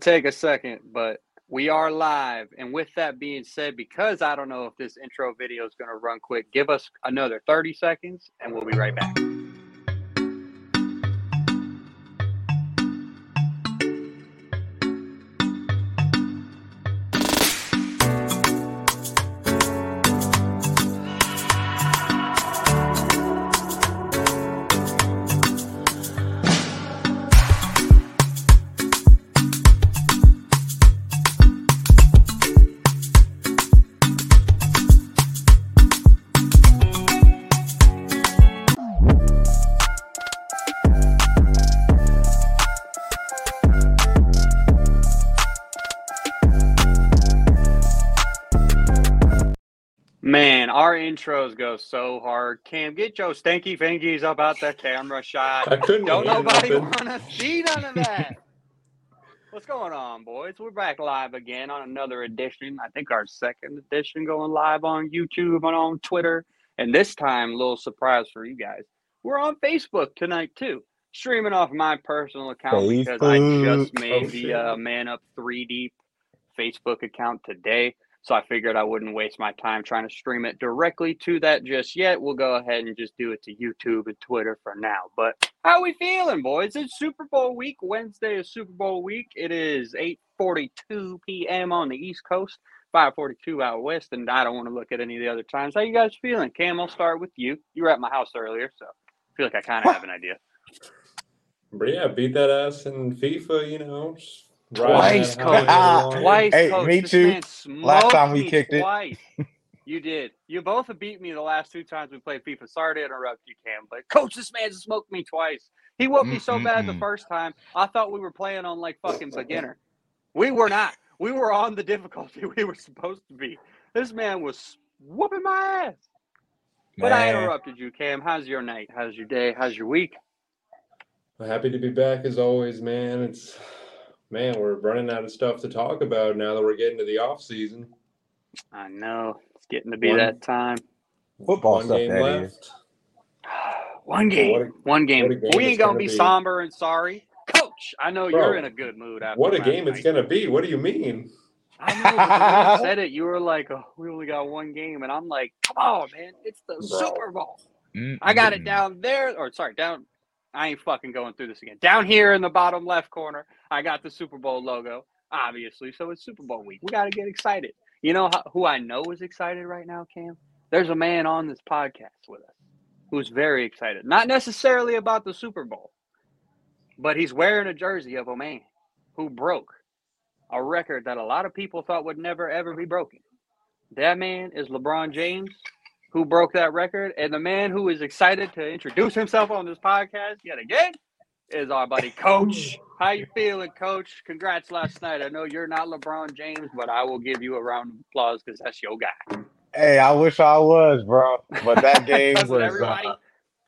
take a second, but we are live. And with that being said, because I don't know if this intro video is going to run quick, give us another 30 seconds and we'll be right back. Intros go so hard. Cam, get your stinky fingies out the camera shot. I couldn't. Don't nobody want to see none of that. What's going on, boys? We're back live again on another edition. I think our second edition going live on YouTube and on Twitter. And this time, a little surprise for you guys. We're on Facebook tonight too, streaming off my personal account because I just made Oh, the uh, Man Up 3 Deep Facebook account today. So I figured I wouldn't waste my time trying to stream it directly to that just yet. We'll go ahead and just do it to YouTube and Twitter for now. But how we feeling, boys? It's Super Bowl week. Wednesday is Super Bowl week. It is 8:42 p.m. on the East Coast, 5:42 out west, and I don't want to look at any of the other times. How you guys feeling? Cam, I'll start with you. You were at my house earlier, so I feel like I kind of have an idea. But yeah, beat that ass in FIFA, you know. Twice, riding coach. Twice, Hey, coach. me This too. Last time we me kicked it. You did. You both have beat me the last two times we played FIFA. Sorry to interrupt you, Cam, but coach, this man smoked me twice. He whooped me so bad the first time. I thought we were playing on like fucking beginner. We were not. We were on the difficulty we were supposed to be. This man was whooping my ass. But I interrupted you, Cam. How's your night? How's your day? How's your week? I'm happy to be back as always, man. It's man, we're running out of stuff to talk about now that we're getting to the off season. I know it's getting to be One- that time. Football One stuff, game that left. One game. What a- One game. game we ain't gonna, gonna be, be. somber and sorry. Coach, I know Bro, you're in a good mood after What a last game it's gonna be. What do you mean? I know, but you said it, you were like, oh, we only got one game. And I'm like, come on, man. It's the Bro. Super Bowl. I got it down there, or sorry, down. I ain't fucking going through this again. Down here in the bottom left corner, I got the Super Bowl logo, obviously. So it's Super Bowl week. We got to get excited. You know who I know is excited right now, Cam? There's a man on this podcast with us who's very excited. Not necessarily about the Super Bowl, but he's wearing a jersey of a man who broke a record that a lot of people thought would never ever be broken. That man is LeBron James, who broke that record, and the man who is excited to introduce himself on this podcast yet again is our buddy Coach. How you feeling, Coach? Congrats last night. I know you're not LeBron James, but I will give you a round of applause because that's your guy. Hey, I wish I was, bro. But that game was uh,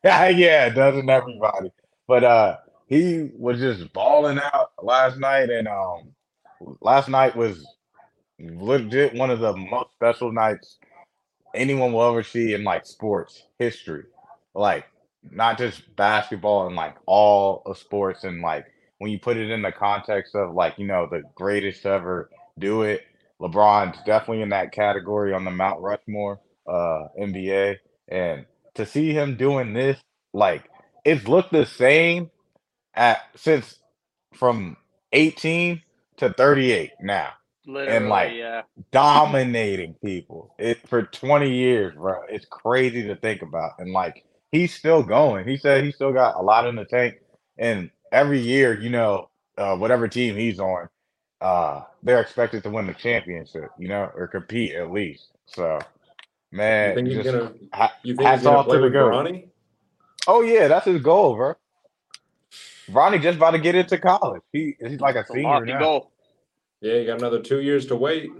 yeah, doesn't everybody. But uh he was just balling out last night and um last night was legit one of the most special nights anyone will ever see in like sports history. Like not just basketball and like all of sports and like when you put it in the context of like, you know, the greatest ever do it, LeBron's definitely in that category on the Mount Rushmore uh NBA. And to see him doing this, like it's looked the same at since from 18 to 38 now Literally, like, yeah. dominating people it for 20 years, bro. It's crazy to think about. And like he's still going. He said he still got a lot in the tank. And every year, you know, uh, whatever team he's on, uh, they're expected to win the championship, you know, or compete at least. So, You man, think he's just gonna ha- you think hats he's gonna off to the with goat. Bronny? Oh yeah, that's his goal, bro. Ronnie just about to get into college. He he's like a It's senior lofty now. goal. Yeah, you got another two years to wait.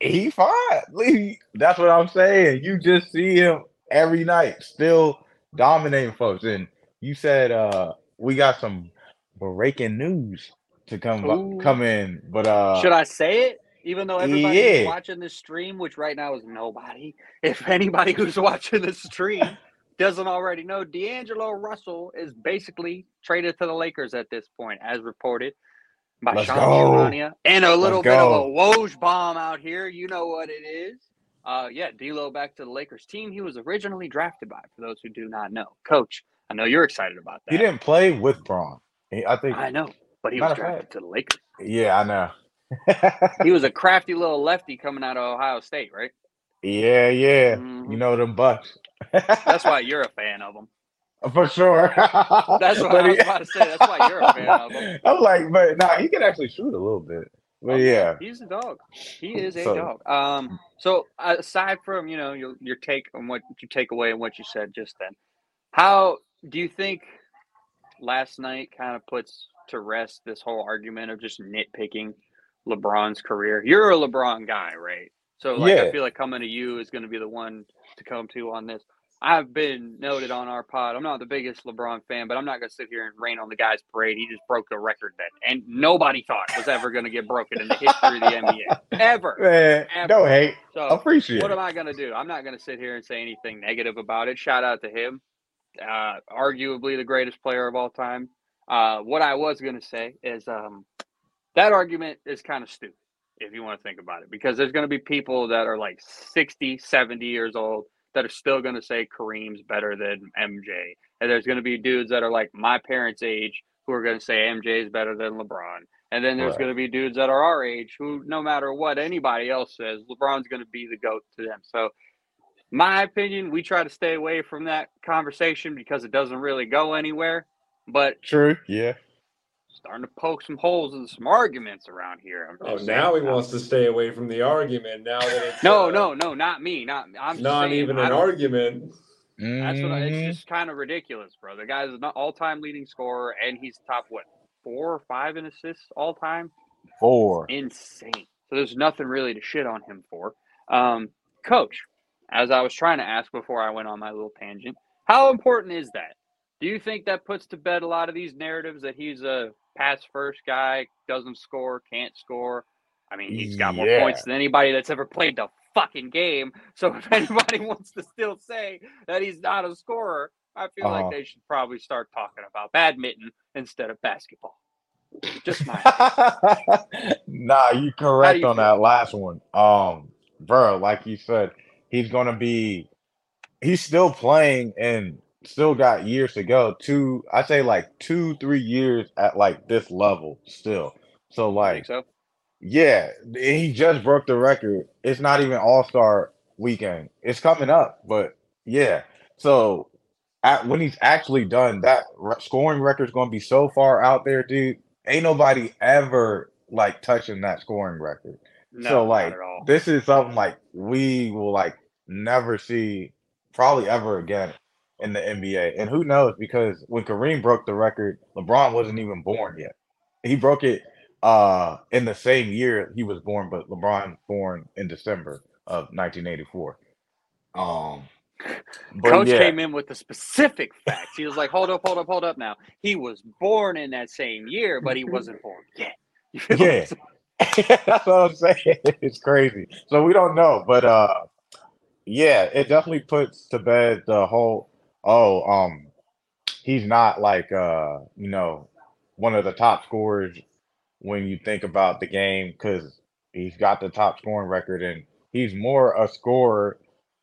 He fine. Lee, That's what I'm saying. You just see him every night, still dominating folks. And you said uh we got some breaking news to come Ooh. come in, but uh Should I say it? Even though everybody's yeah. watching this stream, which right now is nobody, if anybody who's watching this stream doesn't already know, D'Angelo Russell is basically traded to the Lakers at this point, as reported. by Let's Sean go. And a little bit of a Woj bomb out here. You know what it is. Uh, yeah, D'Lo back to the Lakers team he was originally drafted by. For those who do not know, Coach, I know you're excited about that. He didn't play with Bron. He- I think. I know, but he was fact- drafted to the Lakers. Yeah, I know. He was a crafty little lefty coming out of Ohio State, right? yeah, yeah. Mhm. You know them Bucks. That's why you're a fan of them. For sure. That's what I was he- about to say. That's why you're a fan of him. I'm like, but nah, he can actually shoot a little bit. But yeah, he's a dog. He is a So- dog. Um, so aside from you know your your take on what you take away and what you said just then, how do you think last night kind of puts to rest this whole argument of just nitpicking LeBron's career? You're a LeBron guy, right? So like I feel like coming to you is going to be the one to come to on this. I've been noted on our pod. I'm not the biggest LeBron fan, but I'm not going to sit here and rain on the guy's parade. He just broke the record that, and nobody thought was ever going to get broken in the history of the NBA, ever. man, Ever. no hate. So Appreciate what am I going to do? I'm not going to sit here and say anything negative about it. Shout out to him, uh, arguably the greatest player of all time. Uh, what I was going to say is um, that argument is kind of stupid if you want to think about it, because there's going to be people that are like 60, 70 years old that are still going to say Kareem's better than MJ. And there's going to be dudes that are like my parents' age who are going to say MJ is better than LeBron. And then there's Right. going to be dudes that are our age who, no matter what anybody else says, LeBron's going to be the GOAT to them. So, my opinion, we try to stay away from that conversation because it doesn't really go anywhere. But True. Yeah. starting to poke some holes in some arguments around here. I'm Oh, just now he wants to stay away from the argument. Now that it's No, uh, no, no, not me. Not I'm not saying, even an argument. That's what I, it's just kind of ridiculous, bro. The guy's an all-time leading scorer, and he's top what four or five in assists all time. Four. Insane. So there's nothing really to shit on him for. Um, Coach, as I was trying to ask before I went on my little tangent, how important is that? Do you think that puts to bed a lot of these narratives that he's a pass first guy, doesn't score, can't score? I mean, he's got more Yeah. points than anybody that's ever played the fucking game. So if anybody wants to still say that he's not a scorer, I feel Uh-huh. like they should probably start talking about badminton instead of basketball. Just my nah, you correct you on feel? that last one. Um, bro, like you said, he's gonna be he's still playing and still got years to go. Two, I say like two, three years at like this level still. So like so. yeah, he just broke the record. It's not even All Star weekend. It's coming up, but yeah. So at, when he's actually done, that scoring is going to be so far out there, dude. Ain't nobody ever like touching that scoring record. No, so like this is something like we will like never see probably ever again in the NBA. And who knows because when Kareem broke the record, LeBron wasn't even born yet. He broke it uh in the same year he was born, but LeBron born in December of 1984. Um but Coach yeah, came in with the specific facts. He was like, "Hold up, hold up, hold up." Now he was born in that same year, but he wasn't born yet. You feel Yeah. That's what I'm saying. It's crazy. So we don't know, but uh yeah, it definitely puts to bed the whole oh, um he's not like uh, you know, one of the top scorers when you think about the game cuz he's got the top scoring record and he's more a scorer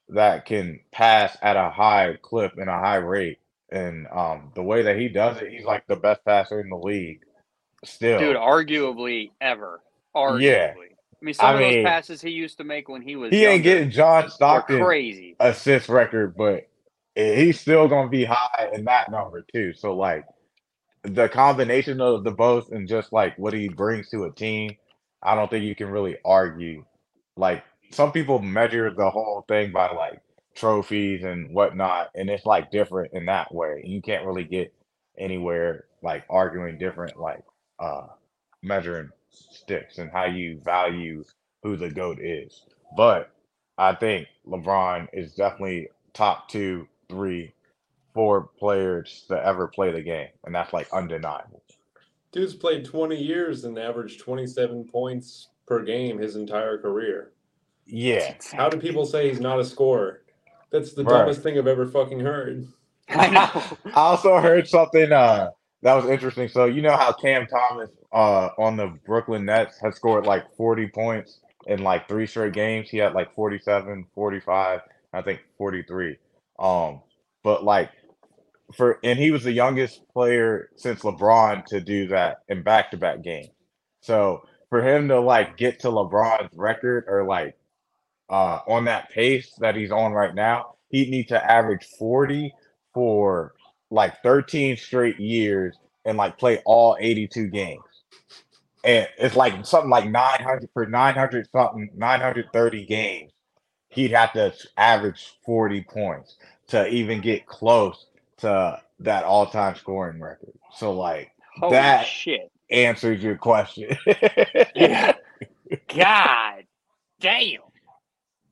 that can pass at a high clip and a high rate. And um the way that he does it, he's like the best passer in the league still. dude. Arguably, ever. Arguably. Yeah. I mean, some I of mean, those passes he used to make when he was he ain't getting John Stockton crazy. assist record, but he's still gonna be high in that number too. So like the combination of the both and just like what he brings to a team, I don't think you can really argue. Like some people measure the whole thing by like trophies and whatnot, and it's like different in that way. You can't really get anywhere like arguing different like uh measuring sticks and how you value who the GOAT is. But I think LeBron is definitely top two, three, four players to ever play the game, and that's like undeniable. Dude's played 20 years and averaged 27 points per game his entire career. Yeah, How do people say he's not a scorer? That's the Right. dumbest thing I've ever fucking heard. I know. I also heard something. Uh, that was interesting. So you know how Cam Thomas uh on the Brooklyn Nets has scored like 40 points in like three straight games. He had like 47, 45, I think 43. Um, but like for and he was the youngest player since LeBron to do that in back-to-back games. So for him to like get to LeBron's record or like uh on that pace that he's on right now, he'd need to average 40 for like 13 straight years and like play all 82 games. And it's like something like 900 for 900 something, 930 games. He'd have to average 40 points to even get close to that all-time scoring record. So like Holy that shit. answers your question. Yeah. God damn.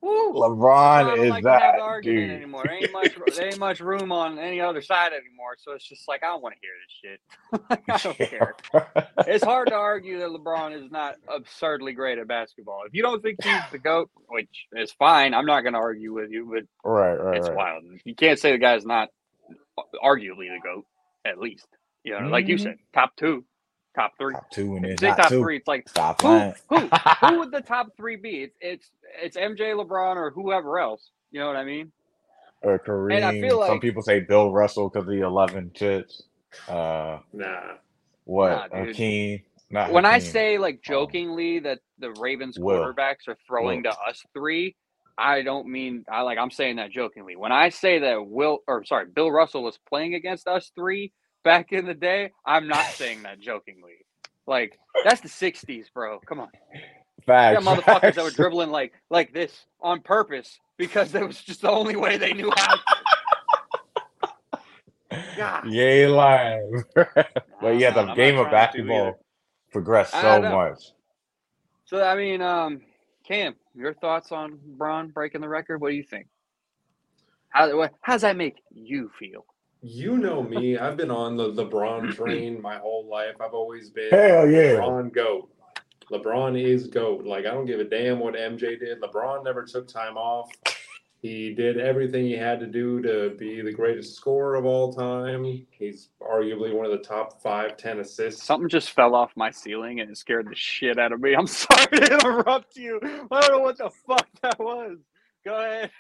Woo. LeBron is like that dude. anymore. There ain't much. There ain't much room on any other side anymore. So it's just like I don't want to hear this shit. I don't care. It's hard to argue that LeBron is not absurdly great at basketball. If you don't think he's the goat, which is fine, I'm not going to argue with you. But right, right, it's right. wild. You can't say the guy's not arguably the goat. At least, you know, like you Mhm. said, top two, top three. Top two and If it's you say not top two. three, it's like Stop who, lying. who, who would the top three be? It's it's it's MJ, LeBron, or whoever else. You know what I mean? or Kareem. And I feel like, Some people say Bill Russell because the eleven chits. Uh, Nah. what Nah. Hakeem? Not when I say like Um, jokingly that the Ravens Will. quarterbacks are throwing Will. to us three, I don't mean I like I'm saying that jokingly. When I say that Will or sorry, Bill Russell was playing against us three back in the day, I'm not saying that jokingly. Like that's the '60s, bro. Come on, Facts. yeah, facts, motherfuckers that were dribbling like like this on purpose because that was just the only way they knew how. God. Yay, lying. but yeah, the I'm game of basketball progressed so much. So I mean, um, Cam, your thoughts on Bron breaking the record? What do you think? How how does that make you feel? You know me. I've been on the LeBron train my whole life. I've always been Hell yeah. LeBron GOAT. LeBron is GOAT. Like, I don't give a damn what MJ did. LeBron never took time off. He did everything he had to do to be the greatest scorer of all time. He's arguably one of the top five, ten assists. Something just fell off my ceiling and it scared the shit out of me. I'm sorry to interrupt you. I don't know what the fuck that was. Go ahead.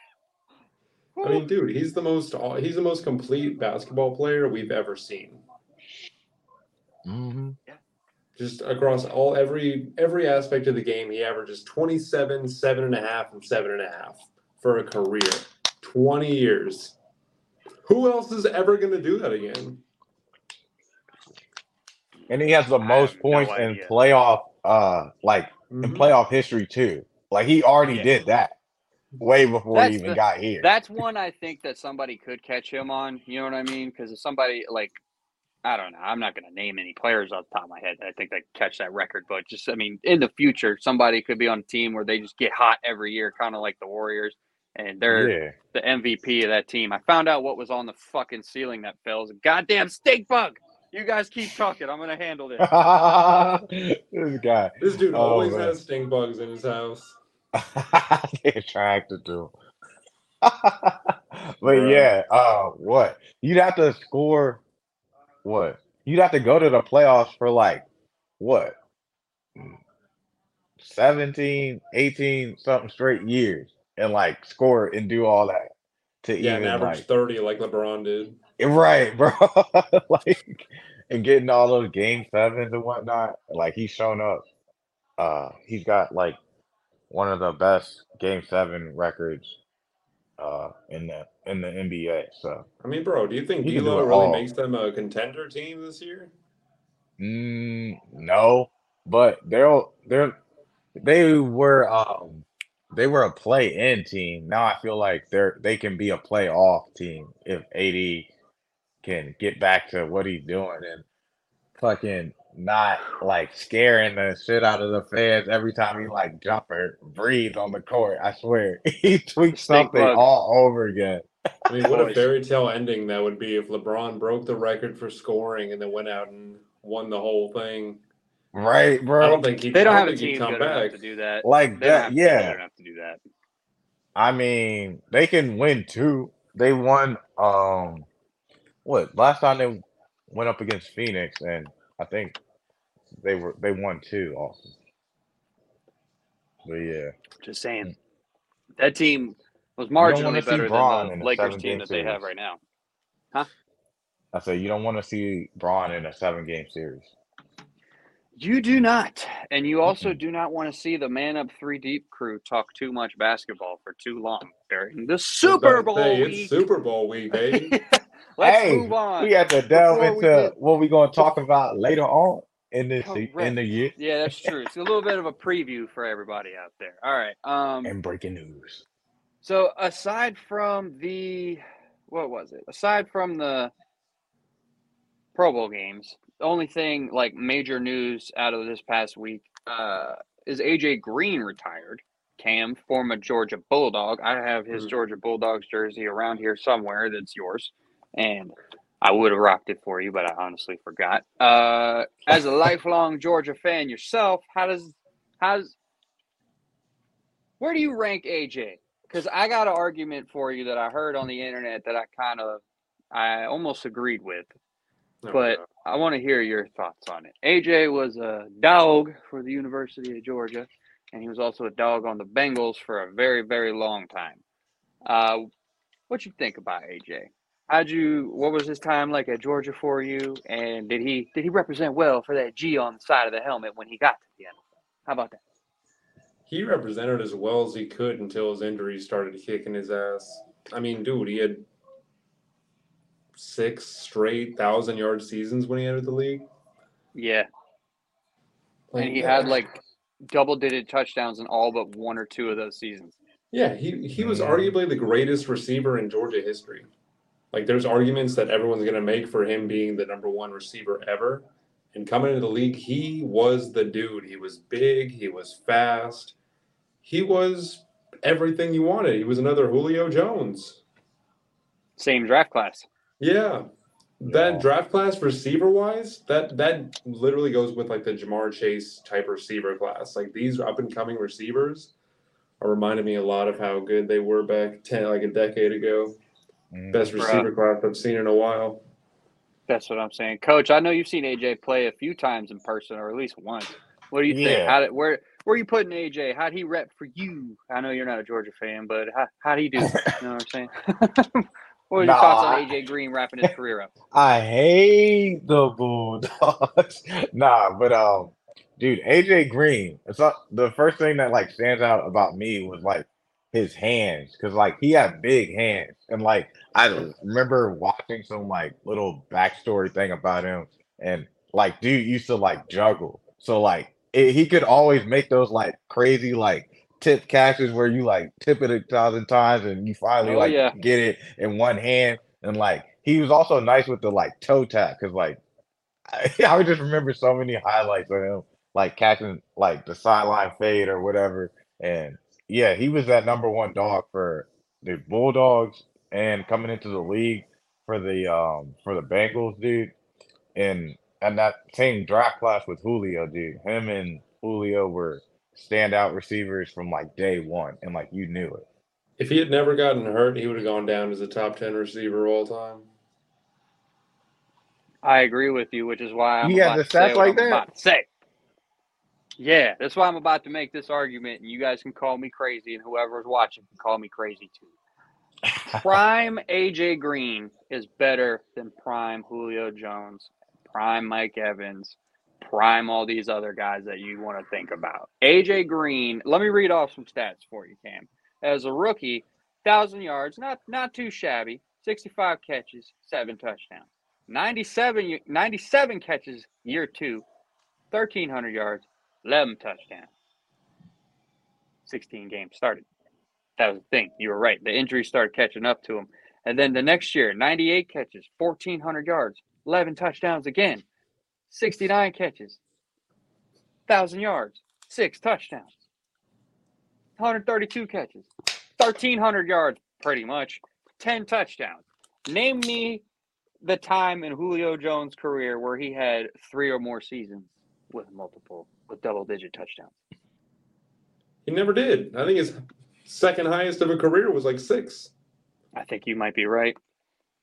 I mean, dude, he's the most he's the most complete basketball player we've ever seen. hmm Just across all every every aspect of the game, he averages 27, seven and a half, and seven and a half for a career. 20 years. Who else is ever gonna do that again? And he has the most have no points in playoff, uh, like in Mhm. playoff history too. Like he already Yeah. did that way before That's he even the- got here. That's one I think that somebody could catch him on. You know what I mean? Because if somebody like, I don't know, I'm not going to name any players off the top of my head. that I think that catch that record, but just I mean, in the future, somebody could be on a team where they just get hot every year, kind of like the Warriors, and they're yeah. the MVP of that team. I found out what was on the fucking ceiling that fell. It was a goddamn stink bug. You guys keep talking. I'm gonna handle this. this guy. This dude Oh, always man. has stink bugs in his house. they attracted to him. but yeah, uh what? You'd have to score what? You'd have to go to the playoffs for like what? 17, 18 something straight years and like score and do all that to Yeah, even average like 30 like LeBron did. right, bro. like and getting all those game sevens and whatnot. Like he's shown up. Uh he's got like one of the best game seven records uh in the in the NBA. So I mean, bro, do you think D'Lo really all. makes them a contender team this year? mm, no, but they'll they're they were um they were a play in team. Now I feel like they're they can be a playoff team if AD can get back to what he's doing and fucking not like scaring the shit out of the fans every time he like jump or breathe on the court. I swear he tweaks something all over again. I mean, what a fairy tale ending that would be if LeBron broke the record for scoring and then went out and won the whole thing. Right, I bro. don't think he. They don't I have a team come good back. to do that. Like They don't that, have, They yeah. don't have to do that. I mean, they can win two. They won um what last time they went up against Phoenix, and I think they were they won two also. But yeah, Just saying, hmm. that team was marginally better Bron than in the Lakers team that they have right now. Huh? I said you don't want to see Bron in a seven game series. You do not, and you also do not want to see the man up three deep crew talk too much basketball for too long during the Super Bowl say, week. It's Super Bowl week, baby. Let's Hey, move on. We have to delve Before we into get- what we're going to talk about later on in this se- Correct. in the year Yeah, that's true. It's a little bit of a preview for everybody out there. All right. Um, and breaking news. so aside from the what was it? Aside from the Pro Bowl games, the only thing like major news out of this past week uh, is AJ Green retired. Cam, former Georgia Bulldog. I have his Mhm. Georgia Bulldogs jersey around here somewhere that's yours, and I would have rocked it for you, but I honestly forgot. Uh, as a lifelong Georgia fan yourself, how does how's where do you rank AJ? Because I got an argument for you that I heard on the internet that I kind of I almost agreed with, Oh, but God. I want to hear your thoughts on it. AJ was a dog for the University of Georgia, and he was also a dog on the Bengals for a very, very long time. Uh, what you think about AJ? How'd you? What was his time like at Georgia for you? And did he did he represent well for that G on the side of the helmet when he got to the NFL? How about that? he represented as well as he could until his injuries started kicking his ass. I mean, dude, he had six straight thousand yard seasons when he entered the league. Yeah, and he Like, had like double digit touchdowns in all but one or two of those seasons. Yeah, he he was arguably the greatest receiver in Georgia history. Like there's arguments that everyone's going to make for him being the number one receiver ever. And coming into the league, he was the dude. He was big, he was fast. He was everything you wanted. He was another Julio Jones. Same draft class. Yeah. That Yeah. draft class receiver wise, that that literally goes with like the Ja'Marr Chase type receiver class. Like these up and coming receivers are reminding me a lot of how good they were back ten like a decade ago. Mhm. Best Bruh. receiver class I've seen in a while. That's what I'm saying, Coach. I know you've seen AJ play a few times in person, or at least once. What do you think? Yeah. How did, where where are you putting AJ? How'd he rep for you? I know you're not a Georgia fan, but how how'd he do? You know what I'm saying? what are your Nah, thoughts on AJ Green wrapping his career up? I hate the Bulldogs. nah, but um, dude, AJ Green. It's not the first thing that like stands out about me was like his hands, because like he had big hands, and like I remember watching some like little backstory thing about him, and like dude used to like juggle, so like it, he could always make those like crazy like tip catches where you like tip it a thousand times and you finally Oh, like yeah. get it in one hand and like he was also nice with the like toe tap because like I, I just remember so many highlights of him like catching like the sideline fade or whatever and yeah he was that number one dog for the Bulldogs and coming into the league for the um for the Bengals dude and and that same draft class with Julio dude him and Julio were standout receivers from like day one and like you knew it If he had never gotten hurt, he would have gone down as a top ten receiver of all time. I agree with you, which is why I'm You got about the to stats what like I'm that? about to say. Yeah, that's why I'm about to make this argument, and you guys can call me crazy, and whoever's watching can call me crazy too. prime AJ Green is better than prime Julio Jones, prime Mike Evans, prime all these other guys that you want to think about. AJ Green, let me read off some stats for you, Cam. As a rookie, thousand yards, not not too shabby. 65 catches, seven touchdowns. 97, 97 catches year two, 1,300 yards, 11 touchdowns. 16 games started. That was the thing. You were right. The injuries started catching up to him. And then the next year, 98 catches, 1,400 yards, 11 touchdowns again, 69 catches, 1,000 yards, six touchdowns, 132 catches, 1,300 yards, pretty much, 10 touchdowns. Name me the time in Julio Jones' career where he had three or more seasons with multiple, with double digit touchdowns. He never did. I think his second highest of a career was like six. I think you might be right.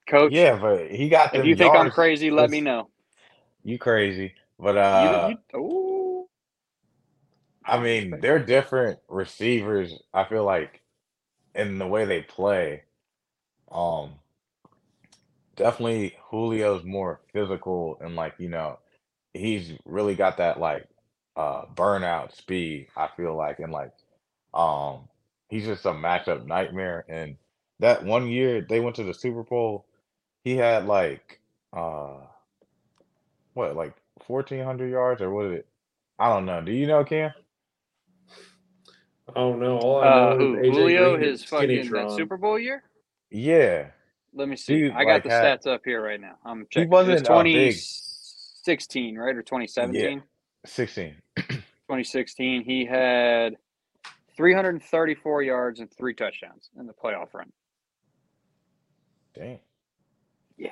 Coach, Yeah, but he got if them you think I'm crazy, let me know. You crazy, but You, uh, you, ooh, I mean, they're different receivers. I feel like in the way they play. Um, definitely Julio's more physical and like you know, he's really got that like uh burnout speed. I feel like and like um, he's just a matchup nightmare. And that one year they went to the Super Bowl, he had like uh what like fourteen hundred yards or what is it? I don't know. Do you know Cam? I don't know. All I uh, know who? is AJ Julio, Green his fucking that Super Bowl year. Yeah. Let me see. Dude, I got like, the had- stats up here right now. I'm He checking. It was wasn't a big 2016, right, or 2017? Yeah, 16. 2016. He had 334 yards and three touchdowns in the playoff run. Dang. Yeah.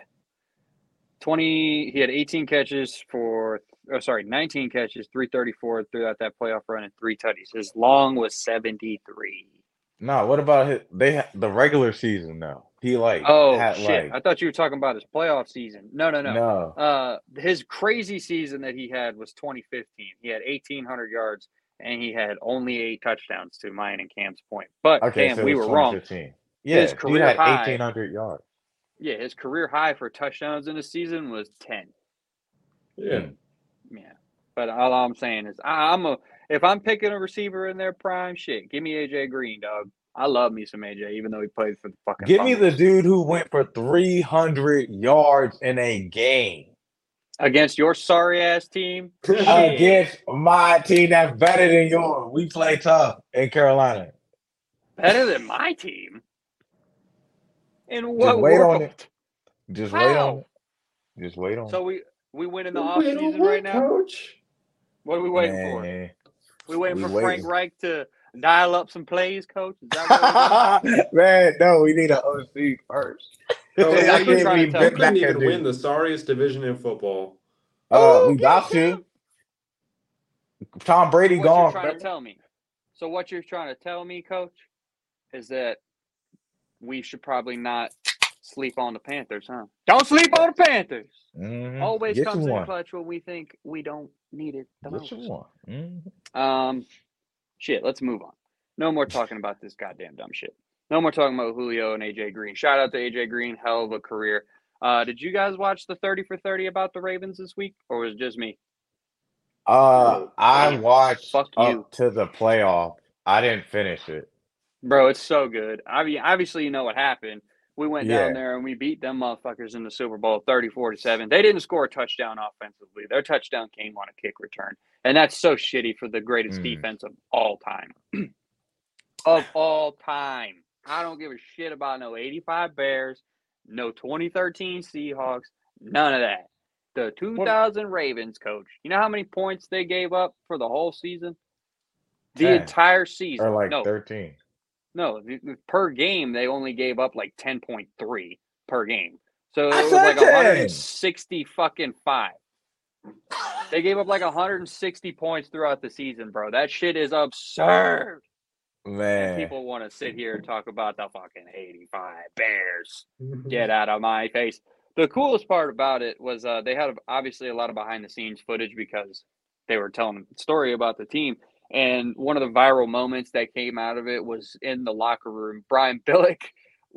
20. He had 18 catches for. Oh, sorry, 19 catches, 334 throughout that playoff run, and three tutties. His long was 73. No, what about his they the regular season though? He like Oh had shit! like I thought you were talking about his playoff season. No, no, no. no. Uh, his crazy season that he had was 2015. He had 1,800 yards and he had only eight touchdowns to mine and Cam's point. But Okay, Cam, so we were wrong. 2015. Yeah, His dude career had high- 1800 yards. Yeah, his career high for touchdowns in a season was 10. Yeah. Hmm. Yeah, but all I'm saying is I, I'm a if I'm picking a receiver in their prime, shit, give me AJ Green, dog. I love me some AJ, even though he played for the fucking. Give me the dude who went for 300 yards in a game against your sorry ass team. against my team that's better than yours. We play tough in Carolina. Better than my team. In what wait on it. Just wait on it. Just wait on So we we win in the Wait off on season right now. Coach? What are we it. waiting for? We waiting we for Frank. Reich to dial up some plays, coach. Is that what? Man, no, we need an OC first. Bro, Hey, we I you couldn't- to be tell we me? couldn't even and do- win the sorriest division in football. Uh, Oh, we got okay. to. Tom Brady what gone. you're trying to tell me. So what you're trying to tell me, coach, is that we should probably not sleep on the Panthers, huh? Don't sleep on the Panthers. Mhm. Always Get comes in one. clutch when we think we don't need it the Get you most. one. Mhm. Um, shit. Let's move on. No more talking about this goddamn dumb shit. No more talking about Julio and AJ Green. Shout out to AJ Green, hell of a career. Uh, did you guys watch the thirty for thirty about the Ravens this week, or was it just me? Uh, I watched Fuck up you. to the playoff. I didn't finish it. Bro, it's so good. I mean, obviously, you know what happened. We went down there and we beat them motherfuckers in the Super Bowl 34 to 7. They didn't score a touchdown offensively. Their touchdown came on a kick return. And that's so shitty for the greatest Mm. defense of all time. of all time. I don't give a shit about no 85 Bears, no 2013 Seahawks, none of that. The 2000 Ravens coach. You know how many points they gave up for the whole season? The 10. entire season. Or like no, 13. No, the- the- per game they only gave up like ten point three per game. So it was like 160 fucking five. They gave up like 160 points throughout the season, bro. That shit is absurd. Man. people want to sit here and talk about the fucking 85 Bears. Get out of my face. The coolest part about it was uh, they had obviously a lot of behind the scenes footage because they were telling a story about the team. And one of the viral moments that came out of it was in the locker room. Brian Billick,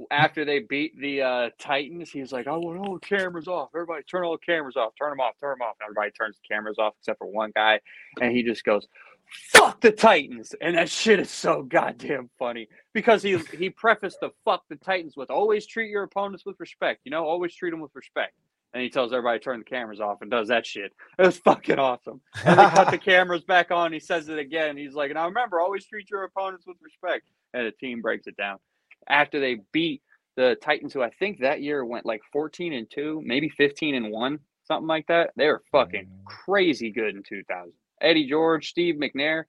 after they beat the uh, Titans, he was like, I want all the cameras off. Everybody turn all the cameras off. Turn them off. Turn them off. Everybody turns the cameras off except for one guy. And he just goes, fuck the Titans. And that shit is so goddamn funny because he he prefaced the fuck the Titans with always treat your opponents with respect. You know, always treat them with respect. And he tells everybody to turn the cameras off and does that shit. It was fucking awesome. And they cut the cameras back on. He says it again. He's like, now remember, always treat your opponents with respect. And the team breaks it down. After they beat the Titans, who I think that year went like 14 and 2, maybe 15 and 1, something like that. They were fucking Mhm. crazy good in 2000. Eddie George, Steve McNair,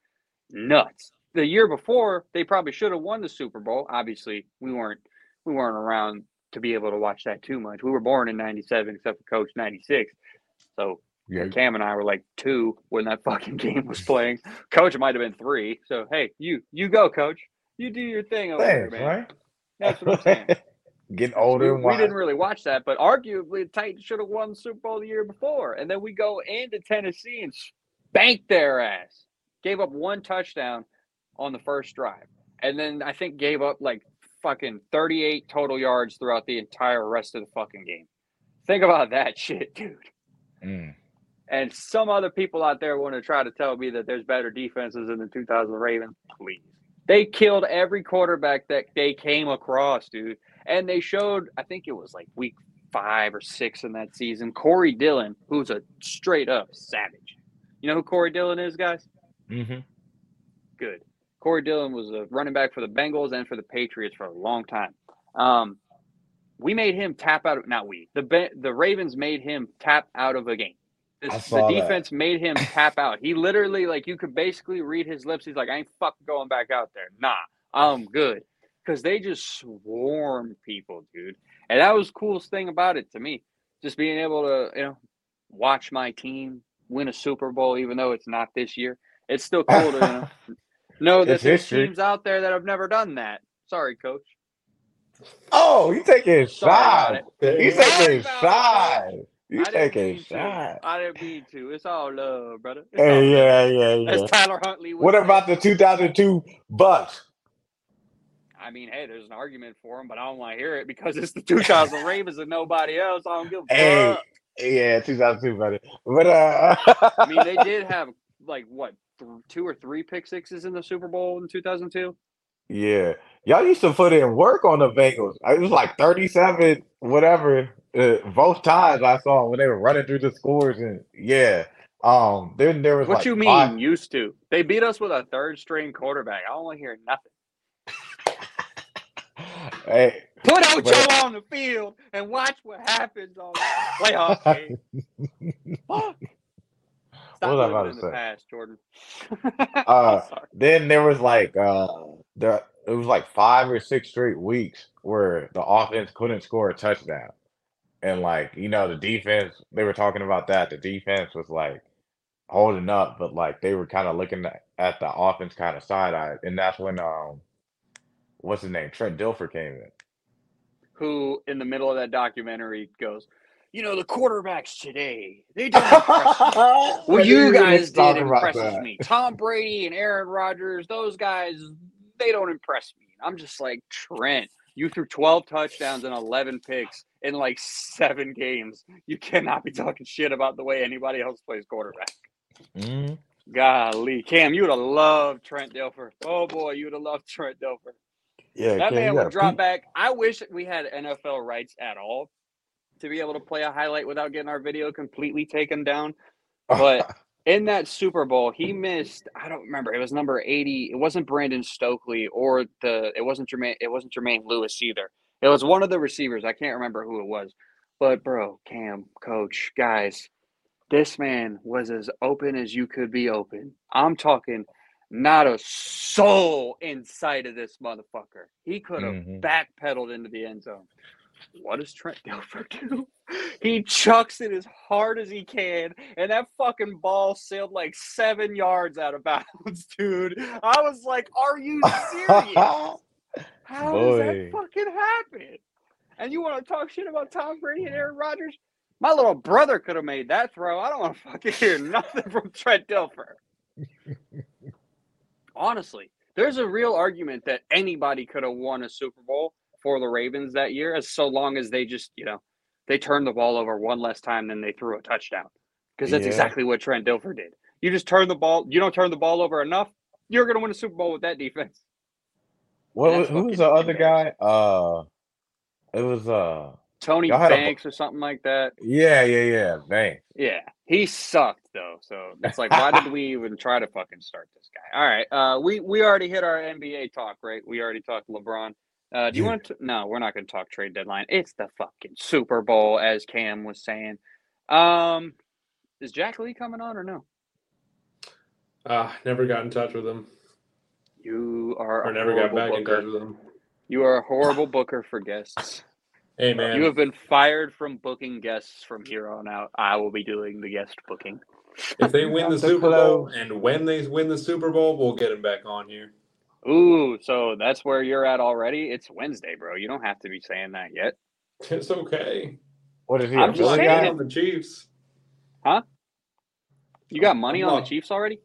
nuts. The year before, they probably should have won the Super Bowl. Obviously, we weren't we weren't around to be able to watch that too much. We were born in 97 except for coach 96. So Yeah. Cam and I were like two when that fucking game was playing. Coach might have been three. So hey, you you go, coach. You do your thing over Thanks, there, man. right? That's what I'm saying. getting older we, and we didn't really watch that, but arguably the Titans should have won the Super Bowl the year before. And then we go into Tennessee and spanked their ass. Gave up one touchdown on the first drive. And then I think gave up like fucking 38 total yards throughout the entire rest of the fucking game. Think about that shit, dude. Mm. And some other people out there want to try to tell me that there's better defenses in the 2000 Ravens. Please. They killed every quarterback that they came across, dude. And they showed, I think it was like week five or six in that season, Corey Dillon, who's a straight up savage. You know who Corey Dillon is, guys? hmm Good. Corey Dillon was a running back for the Bengals and for the Patriots for a long time. Um, we made him tap out. Of, not we. The the Ravens made him tap out of a game. This, the saw that. defense made him tap out. He literally, like, you could basically read his lips. He's like, I ain't fucking going back out there. Nah, I'm good. Because they just swarm people, dude. And that was the coolest thing about it to me. Just being able to, you know, watch my team win a Super Bowl, even though it's not this year. It's still cool to you know, that It's there's history. teams out there that have never done that. Sorry, coach. Oh, you taking shots. it. You taking it, shots. You taking mean to. I didn't mean to. It's all love, brother. It's Hey, all love. yeah, yeah, yeah. As Tyler Huntley What about the 2002 Bucs? I mean, hey, there's an argument for him, but I don't want to hear it because it's the 2000 Ravens and nobody else. I don't give a Hey, fuck. yeah, 2002, buddy. But uh, I mean, they did have like what th- two or three pick sixes in the Super Bowl in 2002. yeah, y'all used to put in work on the Bengals. It was like 37, whatever. Uh, both times I saw when they were running through the scores, and yeah. Um, then there was What like you mean five- used to? They beat us with a third string quarterback. I don't want to hear nothing. Hey, Put Ocho But- on the field and watch what happens on the playoff game. Stop What was I about to say? past, Jordan. Uh, then there was like uh there it was like five or six straight weeks where the offense couldn't score a touchdown. And like, you know, the defense, they were talking about that. The defense was like holding up, but like they were kind of looking at, the offense kind of side-eyed. And that's when um what's his name? Trent Dilfer came in. who in the middle of that documentary goes, you know, the quarterbacks today, they don't impress me. Well, you guys did talking impresses me. Tom Brady and Aaron Rodgers, those guys, they don't impress me. I'm just like, Trent, you threw 12 touchdowns and 11 picks in like seven games. You cannot be talking shit about the way anybody else plays quarterback. Mhm. Golly. Cam, you would have loved Trent Dilfer. Oh, boy, you would have loved Trent Dilfer. Yeah, That Ken, man would drop peep- back. I wish we had NFL rights at all to be able to play a highlight without getting our video completely taken down. But in that Super Bowl, he missed. I don't remember. It was number eighty. It wasn't Brandon Stokley or the. It wasn't Jermaine. It wasn't Jermaine Lewis either. It was one of the receivers. I can't remember who it was. But bro, Cam, Coach, guys, this man was as open as you could be open. I'm talking. Not a soul inside of this motherfucker. He could have Mhm. backpedaled into the end zone. What does Trent Dilfer do? He chucks it as hard as he can, and that fucking ball sailed like seven yards out of bounds, dude. I was like, "Are you serious? How does that fucking happen?" And you want to talk shit about Tom Brady and Aaron Rodgers? My little brother could have made that throw. I don't want to fucking hear nothing from Trent Dilfer. Honestly, there's a real argument that anybody could have won a Super Bowl for the Ravens that year, as so long as they just, you know, they turned the ball over one less time than they threw a touchdown. Because that's Yeah. exactly what Trent Dilfer did. You just turn the ball, you don't turn the ball over enough, you're gonna win a Super Bowl with that defense. What was, who was the other guy? Uh it was uh Tony Y'all a- Banks or something like that. yeah, yeah, yeah. Thanks. Yeah, he sucked though. So it's like, why did we even try to fucking start this guy? All right, uh, we we already hit our NBA talk, right? We already talked LeBron. Uh, do you Yeah. want to? No, we're not going to talk trade deadline. It's the fucking Super Bowl, as Cam was saying. Um, is Jack Lee coming on or no? Uh, never got in touch with him, You are or a never got horrible back in touch with him. You are a horrible booker for guests. Hey man, You have been fired from booking guests from here on out. I will be doing the guest booking. if they win the Super Bowl and when they win the Super Bowl, we'll get him back on here. Ooh, so that's where you're at already. It's Wednesday, bro. You don't have to be saying that yet. It's okay. What is he? I'm a just saying guy? on the Chiefs. Huh? You got money I'm on the Chiefs already?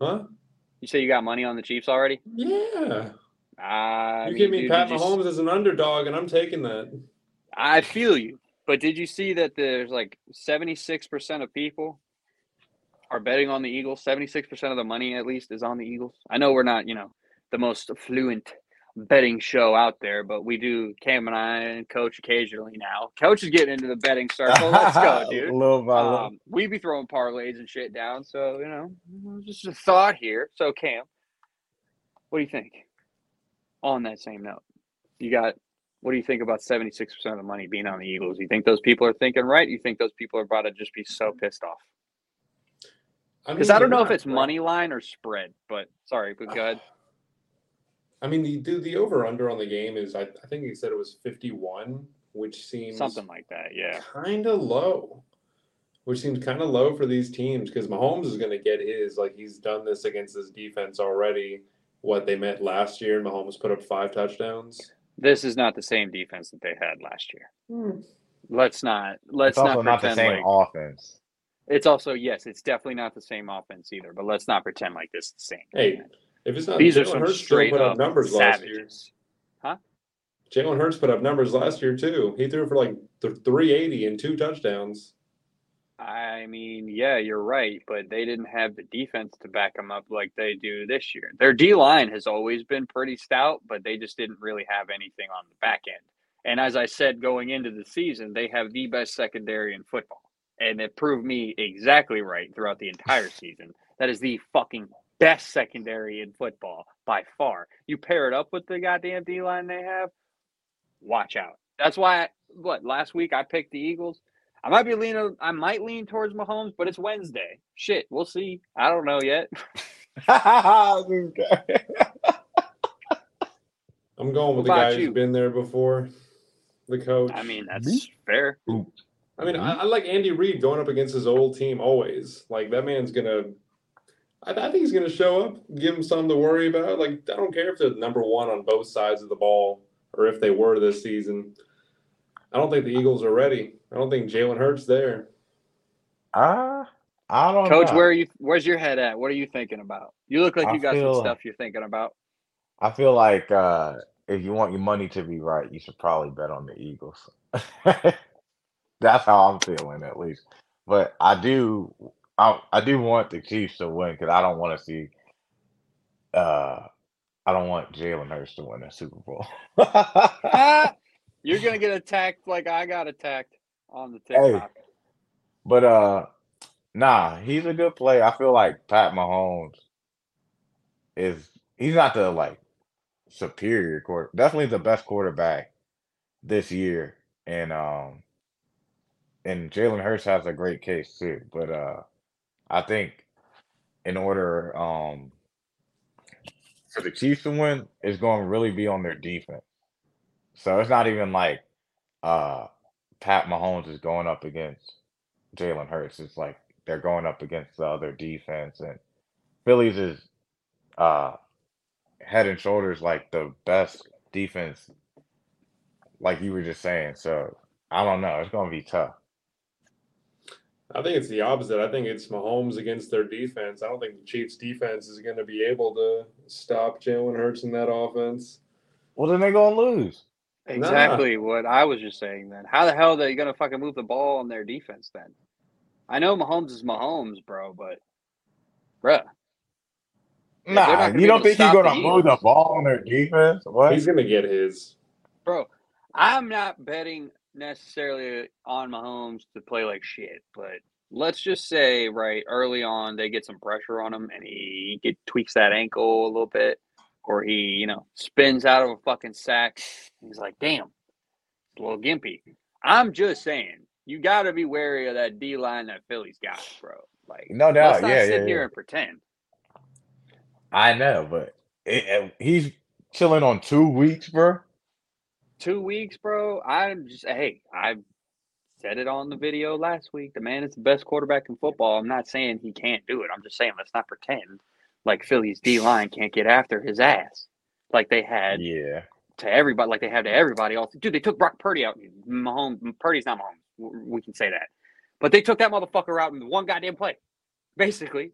Huh? You say you got money on the Chiefs already? Yeah. Ah, I you mean, give me dude, Pat did you Mahomes as an underdog, and I'm taking that. I feel you. But did you see that there's like 76% of people are betting on the Eagles? 76% of the money, at least, is on the Eagles. I know we're not, you know, the most fluent betting show out there, but we do, Cam and I and Coach occasionally now. Coach is getting into the betting circle. Let's go, dude. little by little. Um, we be throwing parlays and shit down. So, you know, just a thought here. So, Cam, what do you think on that same note? You got, what do you think about 76% of the money being on the Eagles? You think those people are thinking right? You think those people are about to just be so pissed off? Because mean, I don't they're know if it's bro. money line or spread, but sorry, but go ahead. I mean, the dude, the over under on the game is I, I think he said it was 51, which seems Something like that. Yeah. kind of low. Which seems kind of low for these teams because Mahomes is going to get his. Like he's done this against his defense already. What they met last year, and Mahomes put up five touchdowns. This is not the same defense that they had last year. Hmm. Let's not, let's it's also not not the pretend same like offense. it's also, yes, it's definitely not the same offense either, but let's not pretend like this is the same. Hey, if it's not These are Jalen some Hurts still straight put up up numbers last year. savages. Jalen Hurts put up numbers last year too. He threw for like th- 380 and two touchdowns. I mean, yeah, you're right, but they didn't have the defense to back them up like they do this year. Their D line has always been pretty stout, but they just didn't really have anything on the back end. And as I said going into the season, they have the best secondary in football. And it proved me exactly right throughout the entire season. That is the fucking best secondary in football by far. You pair it up with the goddamn D line they have, watch out. That's why, I, what, last week I picked the Eagles. I might be leaning. I might lean towards Mahomes, but it's Wednesday. Shit, we'll see. I don't know yet. I'm going with What the about guy you? who's been there before, the coach. I mean, that's fair. I mean, I, I like Andy Reid going up against his old team always. Like that man's gonna. I, I think he's gonna show up, give him something to worry about. Like I don't care if they're number one on both sides of the ball, or if they were this season. I don't think the Eagles are ready. I don't think Jalen Hurts there. Ah, I don't Coach, know. where are you? Where's your head at? What are you thinking about? You look like I you got feel- some stuff you're thinking about. I feel like uh, if you want your money to be right, you should probably bet on the Eagles. That's how I'm feeling, at least. But I do, I, I do want the Chiefs to win because I don't want to see. Uh, I don't want Jalen Hurts to win a Super Bowl. Ah, you're gonna get attacked like I got attacked on the Hey. TikTok. But uh nah, he's a good player. I feel like Pat Mahomes is he's not the like superior quarter definitely the best quarterback this year. And um and Jalen Hurts has a great case too. But uh I think in order um for the Chiefs to win, it's going to really be on their defense. So it's not even like uh Pat Mahomes is going up against Jalen Hurts. It's like they're going up against the other defense, and Phillies is uh, head and shoulders like the best defense, like you were just saying. So I don't know. It's going to be tough. I think it's the opposite. I think it's Mahomes against their defense. I don't think the Chiefs' defense is going to be able to stop Jalen Hurts in that offense. Well, then they're going to lose. Exactly what I was just saying. Then how the hell are they gonna fucking move the ball on their defense? Then I know Mahomes is Mahomes, bro, but bruh, Nah, you don't think he's going to move the ball on their defense? What? He's going to get his. bro. I'm not betting necessarily on Mahomes to play like shit, but let's just say right early on they get some pressure on him and he get, tweaks that ankle a little bit, or he you know spins out of a fucking sack. He's like, damn, it's a little gimpy. I'm just saying, you got to be wary of that D line that Philly's got, bro. Like, No let's doubt. not Yeah, sit yeah, here yeah. and pretend. I know, but it, it- he's chilling on two weeks, bro. Two weeks, bro. I'm just hey, I said it on the video last week. The man is the best quarterback in football. I'm not saying he can't do it. I'm just saying let's not pretend like Philly's D line can't get after his ass, like they had Yeah. to everybody, like they had to everybody else. Dude, they took Brock Purdy out. Mahomes, Purdy's not Mahomes. We can say that, but they took that motherfucker out in one goddamn play. Basically,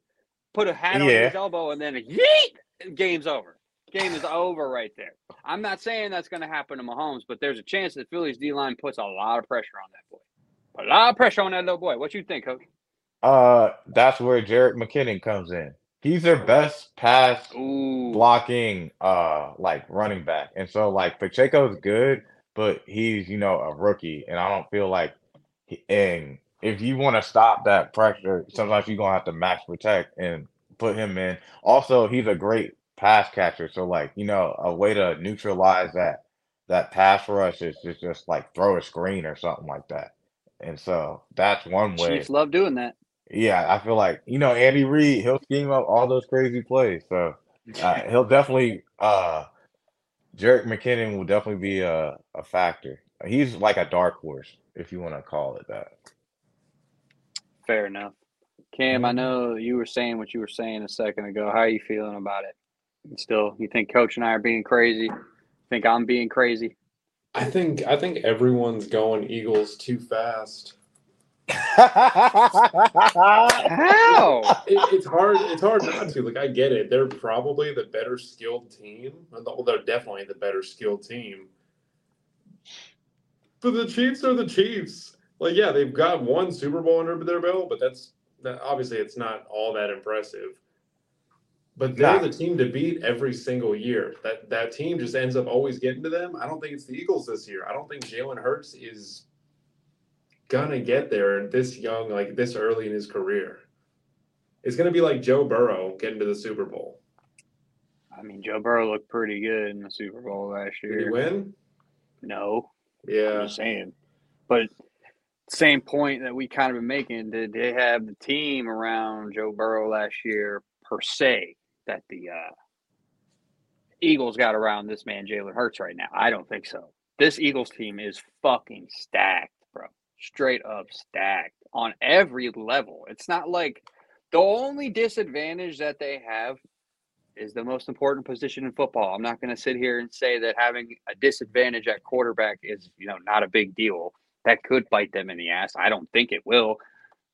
put a hat on his elbow and then a yeet. Game's over. Game is over right there. I'm not saying that's going to happen to Mahomes, but there's a chance that Philly's D line puts a lot of pressure on that boy. A lot of pressure on that little boy. What you think, Coach? Uh, that's where Jerick McKinnon comes in. He's their best pass Ooh, blocking uh like running back. And so like Pacheco's good, but he's, you know, a rookie and I don't feel like he, and if you want to stop that pressure, sometimes you're going to have to max protect and put him in. Also, he's a great pass catcher, so like, you know, a way to neutralize that that pass rush is just, just like throw a screen or something like that. And so that's one way. Chiefs love doing that. Yeah, I feel like, you know, Andy Reid, he'll scheme up all those crazy plays. So uh, he'll definitely uh Jerick McKinnon will definitely be a, a factor. He's like a dark horse, if you want to call it that. Fair enough. Cam, I Mhm. know you were saying what you were saying a second ago. How are you feeling about it? You Still, you think Coach and I are being crazy? Think I'm being crazy? I think I think everyone's going Eagles too fast. How? It, it's hard. It's hard not to. Like I get it. They're probably the better skilled team. Well, they're definitely the better skilled team. But the Chiefs are the Chiefs. Like yeah, they've got one Super Bowl under their belt, but that's that, obviously it's not all that impressive. But they're Nah. the team to beat every single year. That that team just ends up always getting to them. I don't think it's the Eagles this year. I don't think Jalen Hurts is gonna get there this young, like this early in his career. It's gonna be like Joe Burrow getting to the Super Bowl. I mean, Joe Burrow looked pretty good in the Super Bowl last year. Did he win? No, I'm Yeah. just saying. But same point that we kind of been making. Did they have the team around Joe Burrow last year per se that the uh, Eagles got around this man Jalen Hurts right now? I don't think so. This Eagles team is fucking stacked, bro. Straight up stacked on every level. It's not like the only disadvantage that they have is the most important position in football. I'm not going to sit here and say that having a disadvantage at quarterback is, you know, not a big deal. That could bite them in the ass. I don't think it will,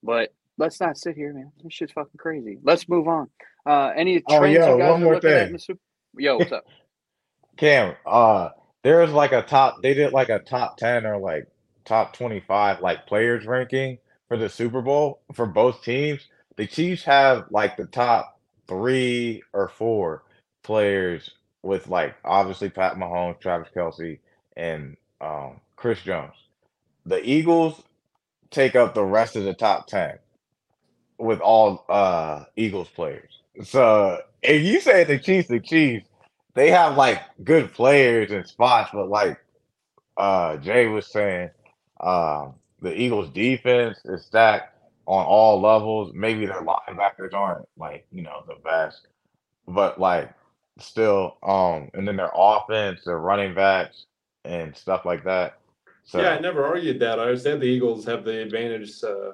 but let's not sit here, man. This shit's fucking crazy. Let's move on. Uh, any Oh, trends yo, you guys one more at thing. Super? Yo, what's up? Cam, uh, there's like a top, they did like a top 10 or like top 25 like players ranking for the Super Bowl for both teams. The Chiefs have like the top three or four players with like obviously Pat Mahomes, Travis Kelce, and um, Chris Jones. The Eagles take up the rest of the top 10 with all uh Eagles players. So if you say the Chiefs, the Chiefs, they have like good players and spots, but like uh Jay was saying, um the Eagles defense is stacked on all levels. Maybe their linebackers aren't like, you know, the best, but like still, um, and then their offense, their running backs and stuff like that. So Yeah, I never argued that. I understand the Eagles have the advantage uh,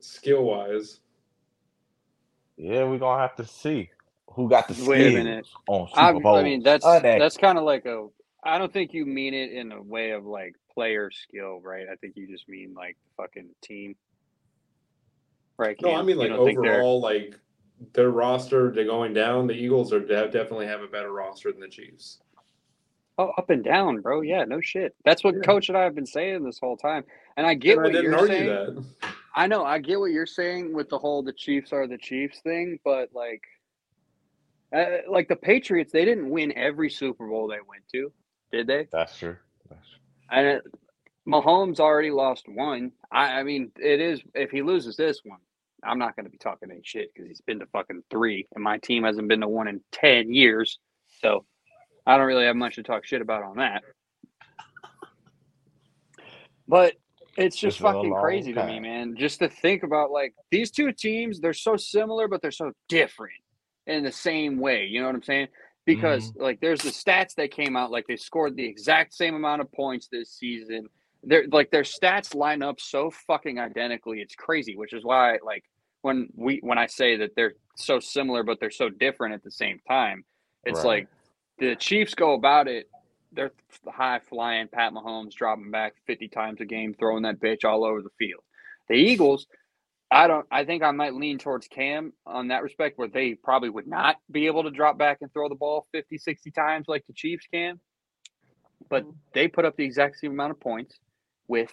skill wise. Yeah, we're gonna have to see who got the Wait a minute. on Super Bowl. I mean, that's Unex- that's kind of like a. I don't think you mean it in a way of like player skill, right? I think you just mean like fucking team. Right? No, I mean You like don't think they're- overall, like their roster to going down. The Eagles are de- definitely have a better roster than the Chiefs. Oh, up and down, bro. Yeah, no shit. That's what Yeah. Coach and I have been saying this whole time, and I get And I what didn't you're argue saying. that. I know, I get what you're saying with the whole "the Chiefs are the Chiefs" thing, but like, uh, like the Patriots, they didn't win every Super Bowl they went to, did they? That's true. That's true. And it, Mahomes already lost one. I, I mean, it is if he loses this one, I'm not going to be talking any shit because he's been to fucking three, and my team hasn't been to one in ten years. So I don't really have much to talk shit about on that. But it's just It's been a fucking crazy to me, man. Just to think about like these two teams, they're so similar, but they're so different in the same way. You know what I'm saying? Because mm-hmm. like there's the stats that came out, like they scored the exact same amount of points this season. They're like their stats line up so fucking identically, it's crazy, which is why like when we when I say that they're so similar but they're so different at the same time. It's Right. like the Chiefs go about it. They're high flying. Pat Mahomes dropping back fifty times a game, throwing that bitch all over the field. The Eagles, I don't. I think I might lean towards Cam on that respect, where they probably would not be able to drop back and throw the ball 50, 60 times like the Chiefs can. But mm-hmm. they put up the exact same amount of points with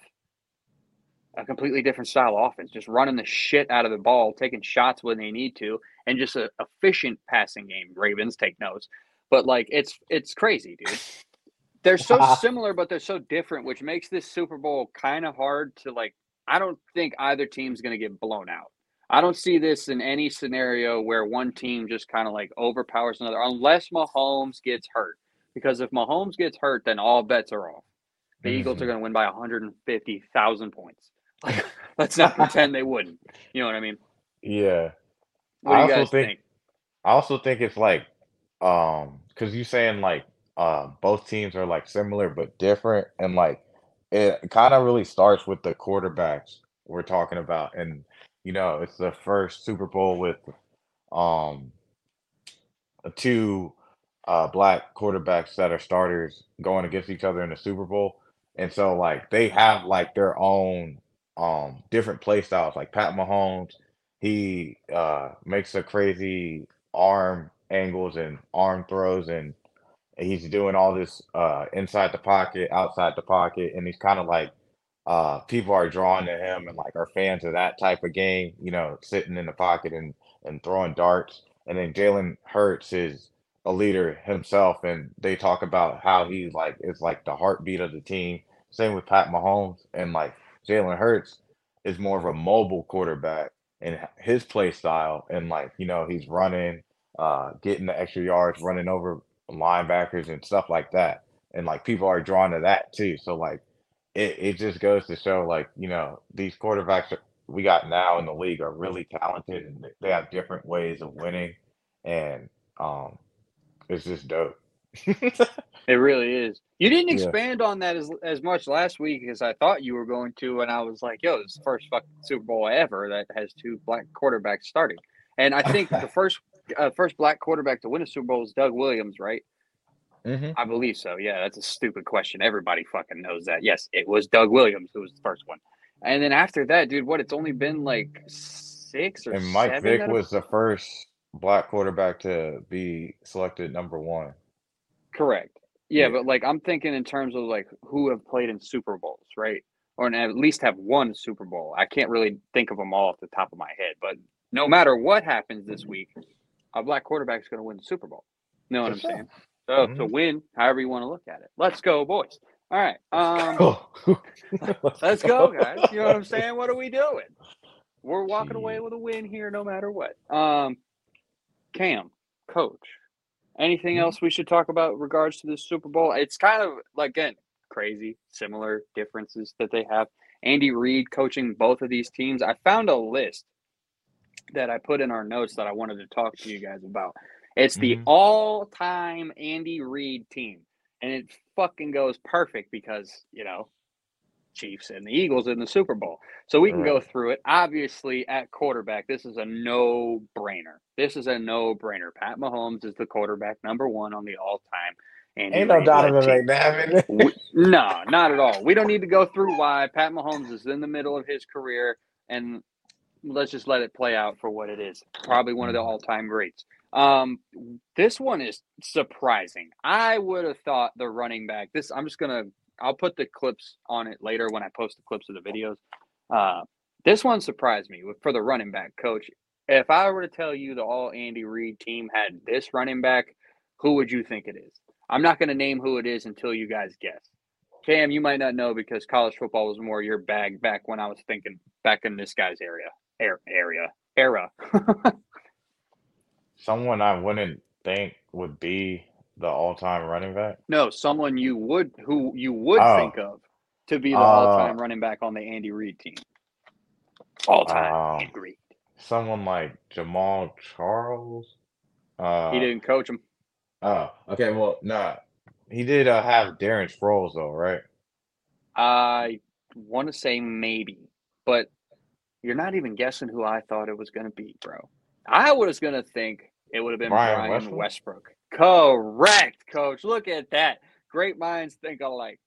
a completely different style of offense, just running the shit out of the ball, taking shots when they need to, and just an efficient passing game. Ravens take notes, but like it's it's crazy, dude. They're so similar, but they're so different, which makes this Super Bowl kind of hard to like. I don't think either team's going to get blown out. I don't see this in any scenario where one team just kind of like overpowers another, unless Mahomes gets hurt. Because if Mahomes gets hurt, then all bets are off. The Eagles Mhm. are going to win by 150,000 points. Like, let's not pretend they wouldn't. You know what I mean? Yeah. What do I you also guys think- think? I also think it's like, um, because you're saying like, uh, both teams are like similar but different, and like it kind of really starts with the quarterbacks we're talking about, and you know, it's the first Super Bowl with, um, two, uh, black quarterbacks that are starters going against each other in the Super Bowl, and so like they have like their own, um, different play styles. Like Pat Mahomes, he uh makes a crazy arm angles and arm throws and he's doing all this uh inside the pocket, outside the pocket, and he's kind of like uh people are drawn to him and like are fans of that type of game, you know, sitting in the pocket and and throwing darts. And then Jalen Hurts is a leader himself and they talk about how he like is like the heartbeat of the team. Same with Pat Mahomes and like Jalen Hurts is more of a mobile quarterback and his play style and like you know he's running uh getting the extra yards running over linebackers and stuff like that and like people are drawn to that too so like it, it just goes to show like you know these quarterbacks that we got now in the league are really talented and they- have different ways of winning and um it's just dope It really is. You didn't Yeah. expand on that as as much last week as I thought you were going to, and I was like, "Yo, this is the first fucking Super Bowl ever that has two black quarterbacks starting." And I think the first uh, first black quarterback to win a Super Bowl is Doug Williams, right? Mhm. I believe so. Yeah, that's a stupid question. Everybody fucking knows that. Yes, it was Doug Williams who was the first one. And then after that, dude, what? It's only been like six or and Mike Vick was the first black quarterback to be selected number one Correct. Yeah, Yeah. but like I'm thinking in terms of like who have played in Super Bowls, right? Or and at least have won Super Bowl. I can't really think of them all off the top of my head, but no matter what happens this week, a black quarterback is going to win the Super Bowl. You Know what For I'm sure. saying? So to Mhm. win, however you want to look at it. Let's go, boys. All right. Um, let's go, guys. You know what I'm saying? What are we doing? We're walking away with a win here, no matter what. Um, Cam, coach, anything Mhm. else we should talk about in regards to this Super Bowl? It's kind of like again crazy, similar differences that they have. Andy Reid coaching both of these teams. I found a list that I put in our notes that I wanted to talk to you guys about. It's the Mhm. all-time Andy Reid team, and it fucking goes perfect because you know Chiefs and the Eagles in the Super Bowl. So we can go through it. Obviously, at quarterback, this is a no brainer. This is a no brainer. Pat Mahomes is the quarterback number one on the all time. Ain't no Donovan McNabb. We, no, not at all. We don't need to go through why Pat Mahomes is in the middle of his career, and let's just let it play out for what it is. Probably one of the Mhm. all-time greats. Um, this one is surprising. I would have thought the running back. This I'm just gonna. I'll put the clips on it later when I post the clips of the videos. Uh, this one surprised me with- for the running back coach. If I were to tell you the all Andy Reid team had this running back, who would you think it is? I'm not going to name who it is until you guys guess. Cam, you might not know because college football was more your bag back when I was thinking back in this guy's area, er, area, era. Someone I wouldn't think would be the all-time running back. no, someone you would who you would Oh. think of to be the Uh, all-time running back on the Andy Reid team. All-time Andy Reid. Someone like Jamaal Charles. Uh, He didn't coach him. Oh, okay. Well, nah, he did uh, have Darren Sproles though, right? I want to say maybe, but You're not even guessing who I thought it was going to be, bro. I was going to think it would have been Brian Brian, Westbrook? Westbrook. Correct, coach. Look at that. Great minds think alike.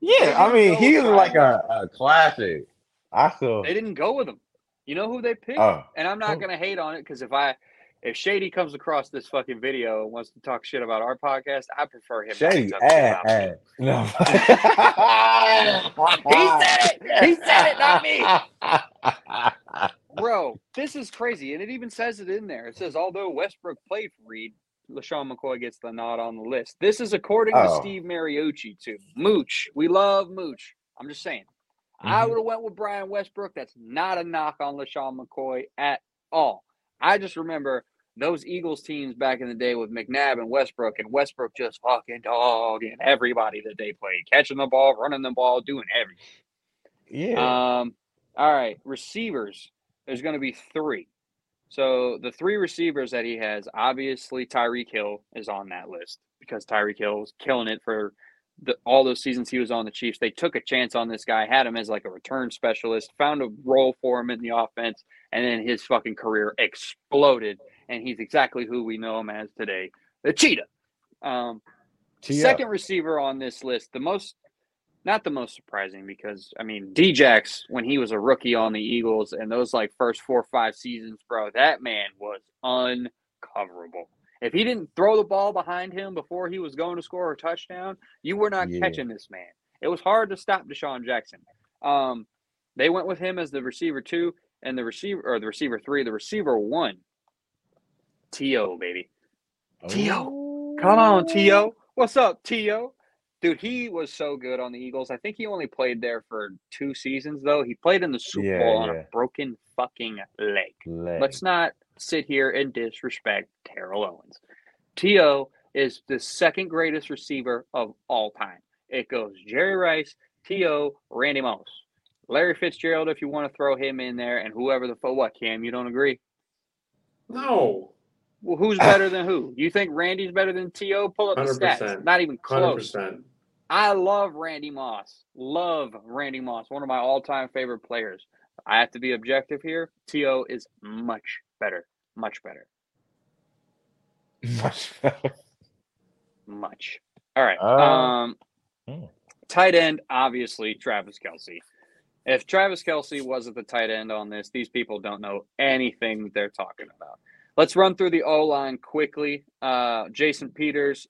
Yeah, I mean, go he with like a, a classic. I still. They didn't go with him. You know who they picked? Oh, and I'm not oh. going to hate on it because if I if Shady comes across this fucking video and wants to talk shit about our podcast, I prefer him. Shady talk shit eh, about me. Eh. No. He said it. He said it, not me. Bro, this is crazy. And it even says it in there. It says, although Westbrook played for Reid, LeSean McCoy gets the nod on the list. This is according to Oh. Steve Mariucci, too. Mooch. We love Mooch. I'm just saying. I Mhm. would have went with Brian Westbrook. That's not a knock on LeSean McCoy at all. I just remember those Eagles teams back in the day with McNabb and Westbrook, and Westbrook just fucking dogging everybody that they played, catching the ball, running the ball, doing everything. Yeah. Um, all right, receivers. There's going to be three. So the three receivers that he has, obviously Tyreek Hill is on that list because Tyreek Hill was killing it for the, all those seasons he was on the Chiefs. They took a chance on this guy, had him as like a return specialist, found a role for him in the offense, and then his fucking career exploded, and he's exactly who we know him as today, the Cheetah. Um, Second receiver on this list, the most, not the most surprising because I mean Djax when he was a rookie on the Eagles and those like first four or five seasons, bro, that man was uncoverable. If he didn't throw the ball behind him before he was going to score a touchdown, you were not Yeah. catching this man. It was hard to stop DeSean Jackson. Um, they went with him as the receiver two and the receiver or the receiver three, the receiver one. To baby. T.O. Come on, T.O. What's up, T.O.? Dude, he was so good on the Eagles. I think he only played there for two seasons, though. He played in the Super Yeah, Bowl on yeah. a broken fucking leg. Leg. Let's not sit here and disrespect Terrell Owens. T.O. is the second greatest receiver of all time. It goes Jerry Rice, T.O., Randy Moss. Larry Fitzgerald, if you want to throw him in there, and whoever the fuck, what, Cam, you don't agree? No, Well, who's better than who? You think Randy's better than T.O.? Pull up the stats. Not even hundred close. percent. I love Randy Moss. Love Randy Moss. One of my all-time favorite players. I have to be objective here. T.O. is much better. Much better. Much better. Much. All right. Uh, um, hmm. tight end, obviously Travis Kelce. If Travis Kelce wasn't the tight end on this, these people don't know anything that they're talking about. Let's run through the O line quickly. Uh, Jason Peters,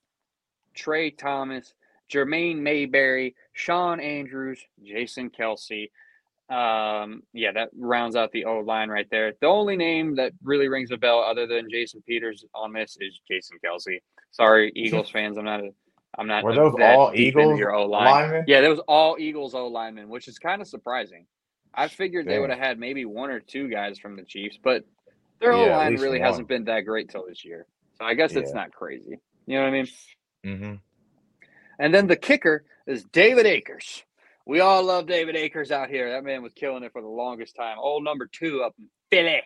Tra Thomas, Jermane Mayberry, Shawn Andrews, Jason Kelce. Um, yeah, that rounds out the O line right there. The only name that really rings a bell other than Jason Peters on this is Jason Kelce. Sorry, Eagles fans. I'm not a I'm not Were those all Eagles your O line. linemen? Yeah, that was all Eagles O linemen, which is kind of surprising. I figured they would have had maybe one or two guys from the Chiefs, but their Yeah, O line really one. hasn't been that great till this year. So I guess it's Yeah. not crazy. You know what I mean? Mm-hmm. And then the kicker is David Akers. We all love David Akers out here. That man was killing it for the longest time. Old number two up in Philly.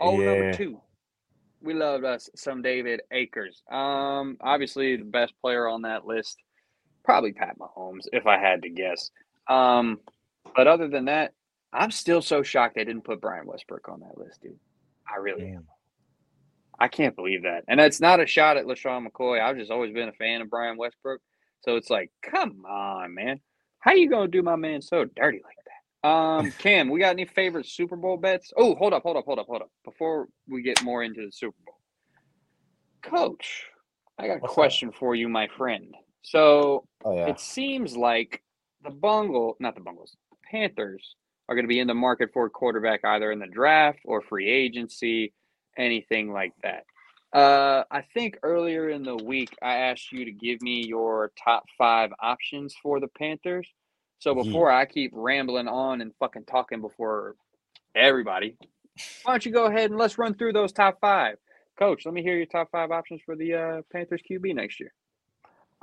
Old Yeah. number two. We loved us some David Akers. Um, obviously the best player on that list, probably Pat Mahomes, if I had to guess. Um, but other than that, I'm still so shocked they didn't put Brian Westbrook on that list, dude. I really am. I can't believe that. And that's not a shot at LeSean McCoy. I've just always been a fan of Brian Westbrook. So it's like, come on, man. How you gonna do my man so dirty like that? Um, Cam, we got any favorite Super Bowl bets? Oh, hold up, hold up, hold up, hold up. Before we get more into the Super Bowl. Coach, I got a What's up? question for you, my friend. So Oh yeah. it seems like the Bungle, not the Bungles, Panthers are going to be in the market for a quarterback either in the draft or free agency, anything like that. Uh, I think earlier in the week I asked you to give me your top five options for the Panthers. So before I keep rambling on and fucking talking before everybody, why don't you go ahead and let's run through those top five. Coach, let me hear your top five options for the uh, Panthers QB next year.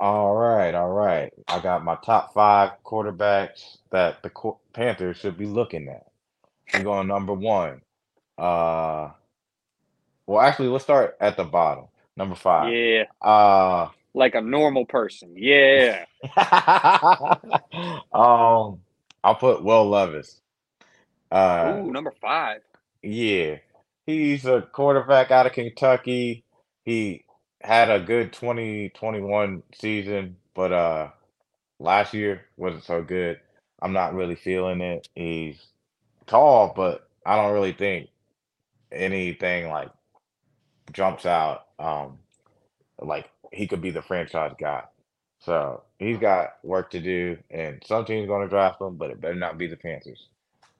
All right, all right. I got my top five quarterbacks that the Panthers should be looking at. I'm going number one. Uh, well, actually, let's start at the bottom. Number five. Yeah, Uh, like a normal person. Yeah. um, I'll put Will Levis. Uh, Ooh, number five. yeah, he's a quarterback out of Kentucky. He had a good 2021 season, but uh, last year wasn't so good. I'm not really feeling it. He's tall, but I don't really think anything like jumps out. Um, like he could be the franchise guy. So he's got work to do, and some team's going to draft him, but it better not be the Panthers.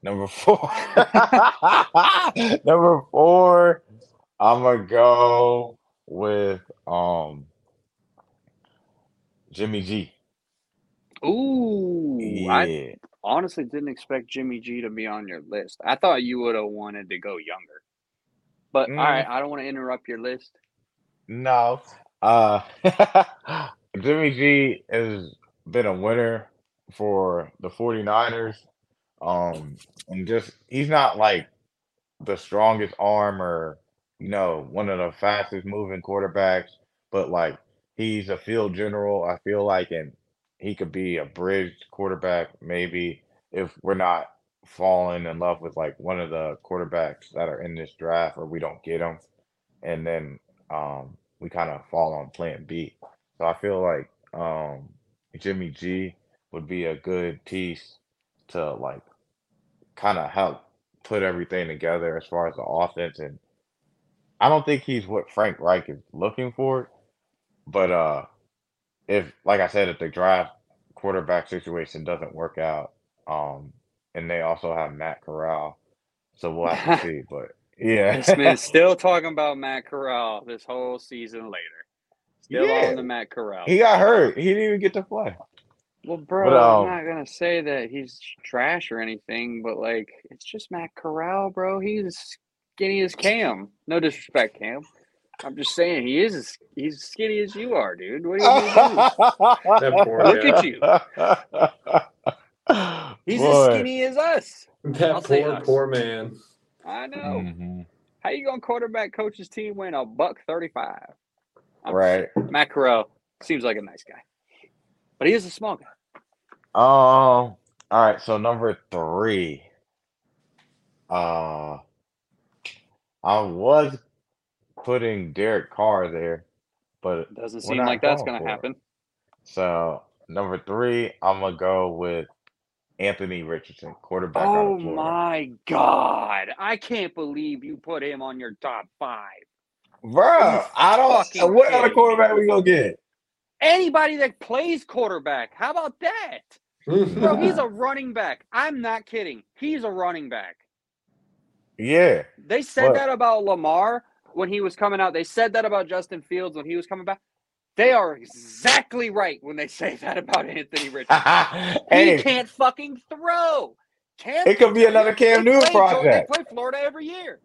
Number four, number four, I'm gonna go with um Jimmy G. Ooh, I honestly didn't expect Jimmy G to be on your list. I thought you would have wanted to go younger. But all Mm. right, I don't want to interrupt your list. no. Uh, Jimmy G has been a winner for the 49ers. Um, and just he's not like the strongest arm or you know one of the fastest moving quarterbacks, but like he's a field general. I feel like, and he could be a bridge quarterback maybe if we're not falling in love with like one of the quarterbacks that are in this draft or we don't get them, and then um we kind of fall on plan B. So I feel like um Jimmy G would be a good piece to like kind of help put everything together as far as the offense and I don't think he's what Frank Reich is looking for, but uh if like I said if the draft quarterback situation doesn't work out um and they also have Matt Corral so we'll have to see but yeah This man's still talking about Matt Corral this whole season later. Still Yeah. on the Matt Corral. he got hurt he didn't even get to play Well, bro, But, um, I'm not gonna say that he's trash or anything, but like, it's just Matt Corral, bro. He's skinny as Cam. No disrespect, Cam. I'm just saying he is. As, he's skinny as you are, dude. What are you gonna That poor Look at you. Do? He's as skinny as us. I'll That poor, us. poor man. I know. Mhm. How you gonna quarterback coach's team win a buck thirty-five? Right. Matt Corral seems like a nice guy, but he is a small guy. Um. All right. So number three. Uh, I was putting Derek Carr there, but Doesn't seem like that's going gonna for it. happen. so number three, I'm gonna go with Anthony Richardson, quarterback Oh my god! I can't believe you put him on your top five. Bro, I don't. What other quarterback we gonna get? Anybody that plays quarterback, how about that? Bro, mm-hmm. he's a running back. I'm not kidding. He's a running back. Yeah. They said What? that about Lamar when he was coming out. They said that about Justin Fields when he was coming back. They are exactly right when they say that about Anthony Richardson. He can't fucking throw. Cam it could be another Cam Newton project. They play Florida every year.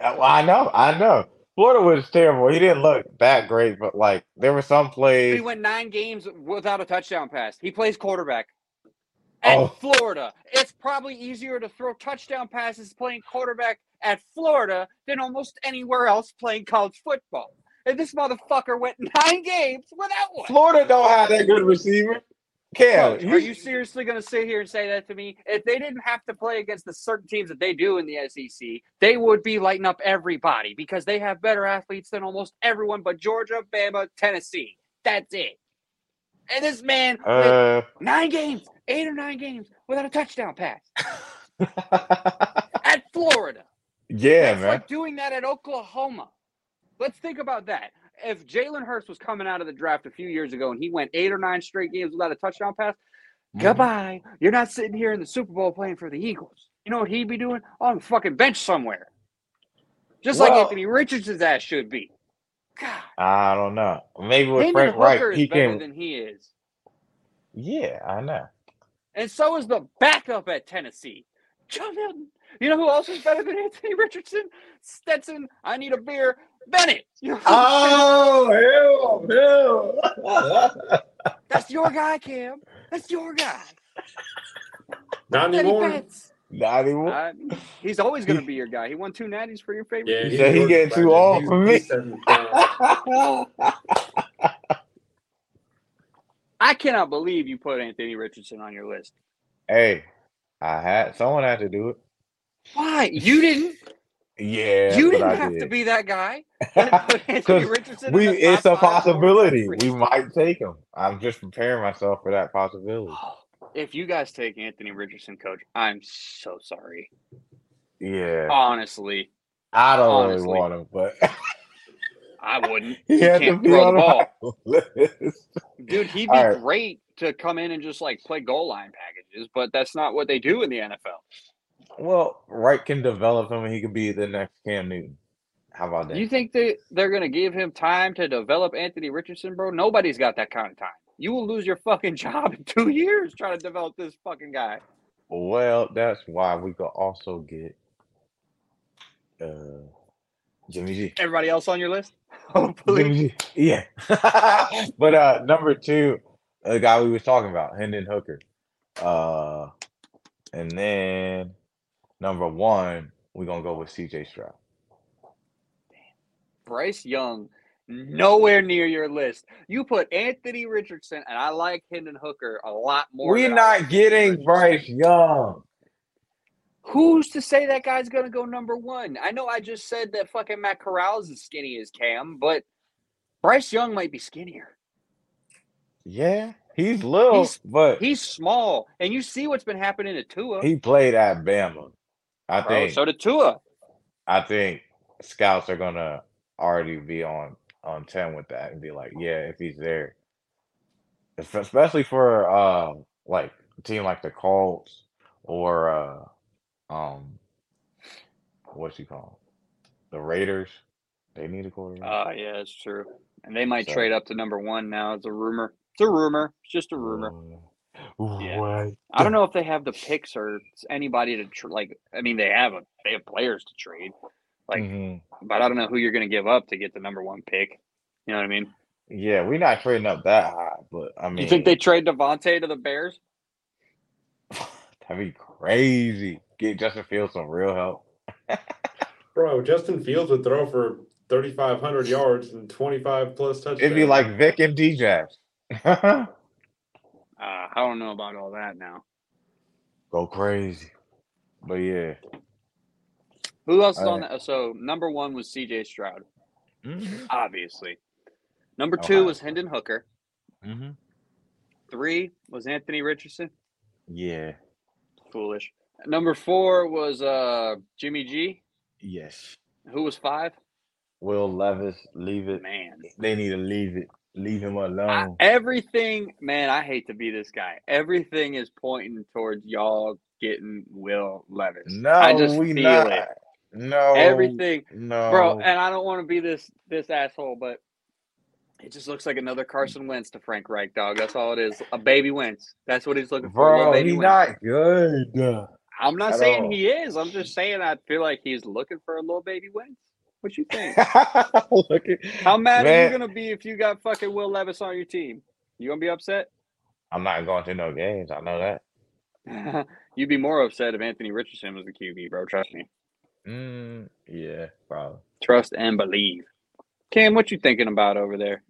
Uh, well, I know, I know. Florida was terrible. He didn't look that great, but like there were some plays. He went nine games without a touchdown pass. He plays quarterback. At Oh. Florida, it's probably easier to throw touchdown passes playing quarterback at Florida than almost anywhere else playing college football. And this motherfucker went nine games without one. Florida don't have that good receiver. Cam, Coach, are you seriously going to sit here and say that to me? If they didn't have to play against the certain teams that they do in the SEC, they would be lighting up everybody because they have better athletes than almost everyone but Georgia, Bama, Tennessee. That's it. And this man Uh, nine games, eight or nine games without a touchdown pass at Florida. yeah, It's man. like doing that at Oklahoma. Let's think about that. If Jalen Hurts was coming out of the draft a few years ago and he went eight or nine straight games without a touchdown pass, Mhm. goodbye. You're not sitting here in the Super Bowl playing for the Eagles. You know what he'd be doing? On the fucking bench somewhere. Just like Anthony Richardson's ass should be. God. I don't know. Maybe with Hendon Frank Hooker Wright, is he better can. than he is. Yeah, I know. And so is the backup at Tennessee. Joe Milton. You know who else is better than Anthony Richardson? Stetson. I need a beer. Bennett. Oh, hell, hell. That's your guy, Cam. That's your guy. Not Teddy anymore. Betts. Not even. Uh, he's always going to be your guy. He won two natties for your favorite. Yeah, He he's said he getting too legend. old for me. he's setting down. I cannot believe you put Anthony Richardson on your list. hey, I had someone had to do it. Why? You didn't. Yeah, you didn't I have to be that guy. Anthony Richardson. we, it's a top five forwards in possibility. We might take him. I'm just preparing myself for that possibility. Oh, if you guys take Anthony Richardson, coach, I'm so sorry. Yeah, Honestly, I don't honestly. really want him, but I wouldn't. he You had to can't be throw on the ball. Dude, he'd be All right. great to come in and just like play goal line packages, but that's not what they do in the NFL. Well, Reich can develop him, and he could be the next Cam Newton. How about that? You think they they're gonna give him time to develop Anthony Richardson, bro? Nobody's got that kind of time. You will lose your fucking job in two years trying to develop this fucking guy. Well, that's why we could also get uh Jimmy G. Everybody else on your list? Hopefully. Jimmy G. Yeah. but uh number two, the guy we was talking about, Hendon Hooker. Uh and then number one, we're gonna go with CJ Stroud. Bryce Young, nowhere near your list. You put Anthony Richardson, and I like Hendon Hooker a lot more. We're I like not getting Richardson. Bryce Young. Who's to say that guy's gonna go number one? I know I just said that fucking Matt Corral is as skinny as Cam, but Bryce Young might be skinnier. Yeah, he's little, He's- but He's small, and you see what's been happening to Tua. he played at Bama. I bro. think So did Tua. I think scouts are gonna already be on on ten with that and be like, yeah, if he's there, especially for uh like a team like the Colts or uh um what's he called the Raiders, they need a quarterback. Oh yeah, it's true. And they might So- trade up to number one now. It's a rumor. It's a rumor. It's just a rumor. Uh, Yeah. what? I don't know if they have the picks or anybody to tr- like. I mean, they have a they have players to trade, like- Mhm. but I don't know who you're going to give up to get the number one pick. You know what I mean? Yeah, we're not trading up that high, but I mean, you think they trade Devontae to the Bears? that'd be crazy. Get Justin Fields some real help. Bro, Justin Fields would throw for 3,500 yards and 25 plus touchdowns. It'd be like Vick and DJ. Uh, I don't know about all that now. Go crazy. But yeah. Who else is All on that? So number one was C.J. Stroud, Mm-hmm. obviously. Number two was Hendon Hooker. Mm-hmm. Three was Anthony Richardson. Yeah. Foolish. Number four was uh Jimmy G. Yes. Who was five? Will Levis, leave it. Man, They need to leave it. Leave him I, alone. everything. Man, I hate to be this guy. Everything is pointing towards y'all getting Will Levis. no, I just we feel not. it. No. Everything, No. bro. And I don't want to be this this asshole, but it just looks like another Carson Wentz to Frank Reich, dog. That's all it is. A baby Wentz. That's what he's looking for. Bro, baby he Wentz. not good. I'm not at saying all. he is. I'm just saying I feel like he's looking for a little baby Wentz. What you think? Look at, How mad are you gonna be if you got fucking Will Levis on your team? You gonna be upset? I'm not going to no games. I know that. You'd be more upset if Anthony Richardson was the QB, bro. Trust me. Mm, yeah, probably. Trust and believe. Cam, what you thinking about over there?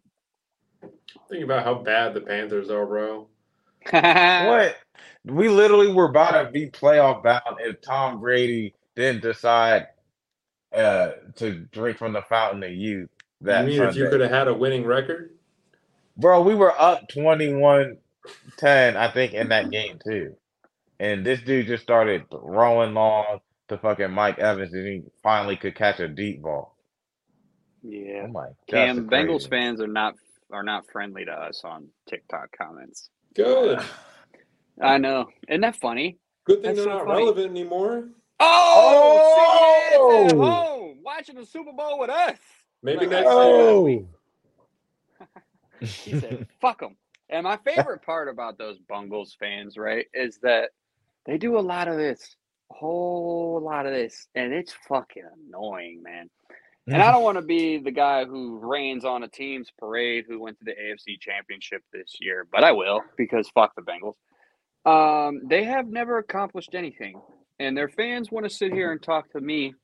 Think about how bad the Panthers are, bro. What? We literally were about to be playoff bound if Tom Brady didn't decide uh, to drink from the fountain of youth. That you mean if you could have had a winning record? Bro, we were up 21 10, I think, in that game, too. And this dude just started throwing long to fucking Mike Evans, and he finally could catch a deep ball. Yeah. Oh my Cam, Bengals fans are not are not friendly to us on TikTok comments. Good. I know. Isn't that funny? Good thing That's they're so not funny. relevant anymore. Oh, Oh! at home watching the Super Bowl with us. Maybe Like, next oh. year. He said, "Fuck them." And my favorite part about those Bungles fans, right, is that they do a lot of this, a whole lot of this, and it's fucking annoying, man. And I don't want to be the guy who rains on a team's parade who went to the AFC Championship this year, but I will because fuck the Bengals. Um, they have never accomplished anything, and their fans want to sit here and talk to me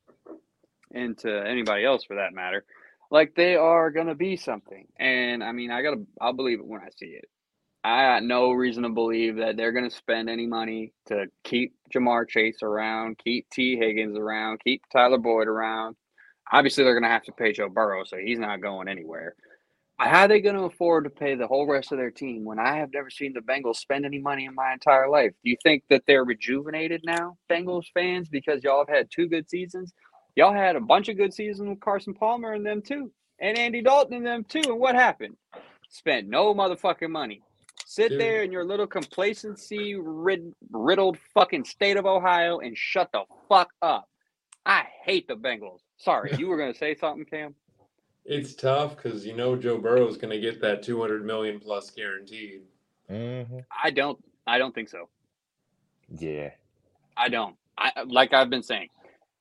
and to anybody else for that matter, like they are gonna be something. And I mean, I gotta, I'll believe it when I see it. I got no reason to believe that they're going to spend any money to keep Ja'Marr Chase around, keep Tee Higgins around, keep Tyler Boyd around. Obviously, they're going to have to pay Joe Burrow, so he's not going anywhere. How are they going to afford to pay the whole rest of their team when I have never seen the Bengals spend any money in my entire life? Do you think that they're rejuvenated now, Bengals fans, because y'all have had two good seasons? Y'all had a bunch of good seasons with Carson Palmer and them too, and Andy Dalton and them too. And what happened? Spent no motherfucking money. Sit Dude. there in your little complacency rid- riddled fucking state of Ohio and shut the fuck up. I hate the Bengals. Sorry, you were gonna say something, Cam? It's tough because you know Joe Burrow is going to get that 200 million plus guaranteed. hmm I don't. I don't think so. Yeah. I don't. I like I've been saying,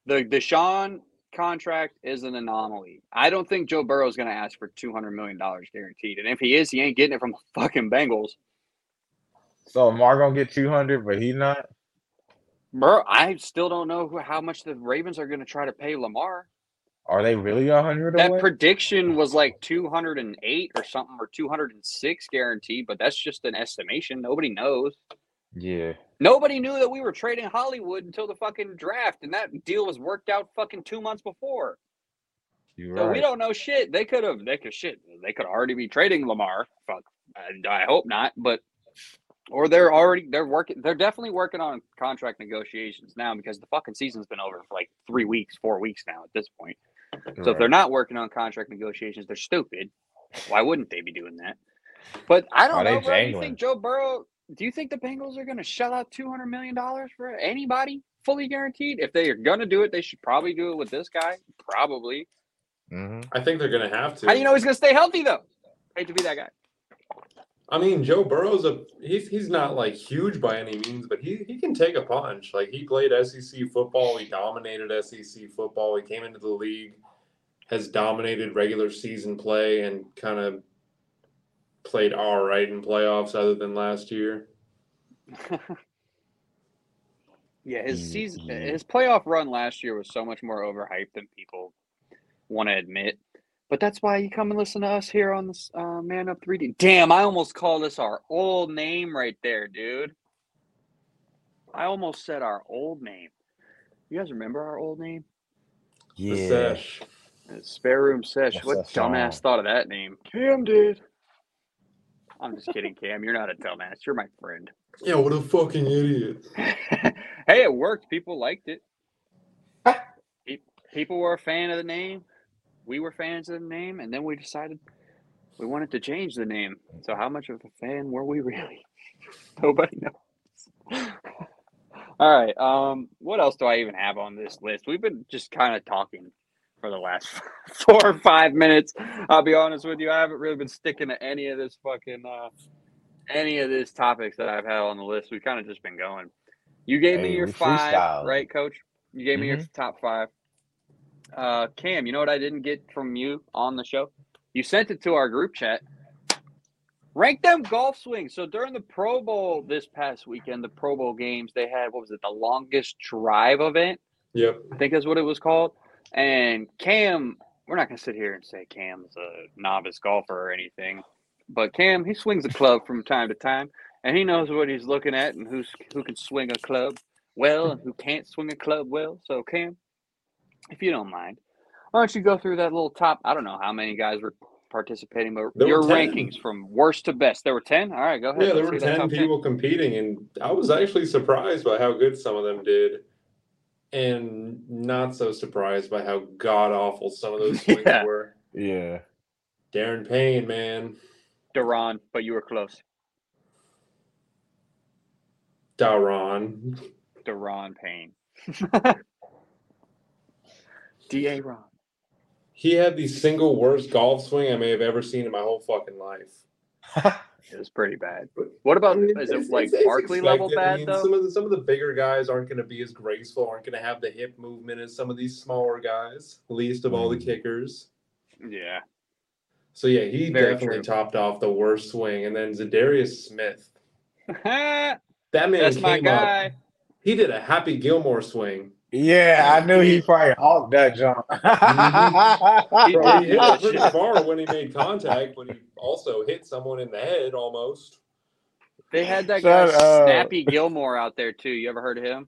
the the Deshaun contract is an anomaly. I don't think Joe Burrow is going to ask for two hundred million dollars guaranteed, and if he is, he ain't getting it from the fucking Bengals. So Lamar gonna get two hundred, but he's not. Bro, I still don't know who, how much the Ravens are going to try to pay Lamar. Are they really a hundred That away? prediction was like 208 or something, or 206 guaranteed, but that's just an estimation. Nobody knows. yeah. Nobody knew that we were trading Hollywood until the fucking draft, and that deal was worked out fucking two months before. You're So right. we don't know shit. They could have. They could shit. They could already be trading Lamar. Fuck. I hope not, but or they're already they're working. They're definitely working on contract negotiations now because the fucking season's been over for like three weeks, four weeks now at this point. So if they're not working on contract negotiations, they're stupid. Why wouldn't they be doing that? But I don't Are know, bro. Do you think Joe Burrow? Do you think the Bengals are going to shell out two hundred million dollars for anybody fully guaranteed? If they are going to do it, they should probably do it with this guy. Probably. hmm I think they're going to have to. How do you know he's going to stay healthy though? Hate to be that guy. I mean, Joe Burrow's a he's he's not like huge by any means, but he he can take a punch. Like he played SEC football, he dominated SEC football. He came into the league, has dominated regular season play, and kind of played all right in playoffs, other than last year. Yeah, his season, yeah. his playoff run last year was so much more overhyped than people want to admit. But that's why you come and listen to us here on this uh, Man Up 3 Deep. Damn, I almost called this our old name right there, dude. I almost said our old name. You guys remember our old name? The Yeah. sesh. Uh, Spare Room Sesh. What's What that song? dumbass thought of that name? Cam did. I'm just kidding, Cam. You're not a dumbass. You're my friend. Yeah, what a fucking idiot. hey, it worked. People liked it. People were a fan of the name. We were fans of the name, and then we decided we wanted to change the name. So, how much of a fan were we really? Nobody knows. All right. Um, what else do I even have on this list? We've been just kind of talking for the last four or five minutes. I'll be honest with you. I haven't really been sticking to any of this fucking uh, any of these topics that I've had on the list. We've kind of just been going. You gave me your five, right, Coach? You gave me your Mhm. top five. Uh, Cam, you know what I didn't get from you on the show? You sent it to our group chat. Rank them golf swings. So during the Pro Bowl this past weekend, the Pro Bowl games, they had what was it, the longest drive event? Yep. I think that's what it was called. And Cam, we're not gonna sit here and say Cam's a novice golfer or anything, but Cam, he swings a club from time to time, and he knows what he's looking at and who's who can swing a club well and who can't swing a club well. So Cam, if you don't mind, why don't you go through that little top? I don't know how many guys were participating, but There your rankings from worst to best. There were ten. All right, go ahead. Yeah, there Let's were see that 10 people competing, and I was actually surprised by how good some of them did, and not so surprised by how god awful some of those swings Yeah. were. Yeah. Darren Payne, man. Duran, but you were close. Daron. Duran Payne. D.A. Ron. He had the single worst golf swing I may have ever seen in my whole fucking life. It was pretty bad. What about I mean, is it like it's- it's Barkley level expected. I bad mean, though? Some of the some of the bigger guys aren't going to be as graceful, aren't going to have the hip movement as some of these smaller guys. Least of all the Mm. kickers. Yeah. So yeah, he Very definitely true. topped off the worst swing, and then Za'Darius Smith. That man my came up. guy. He did a Happy Gilmore swing. Yeah, I knew he probably hawked that jump. He Bro, he did hit it pretty shit. far when he made contact, but he also hit someone in the head almost. They had that guy Shut up. Snappy Gilmore out there too. You ever heard of him?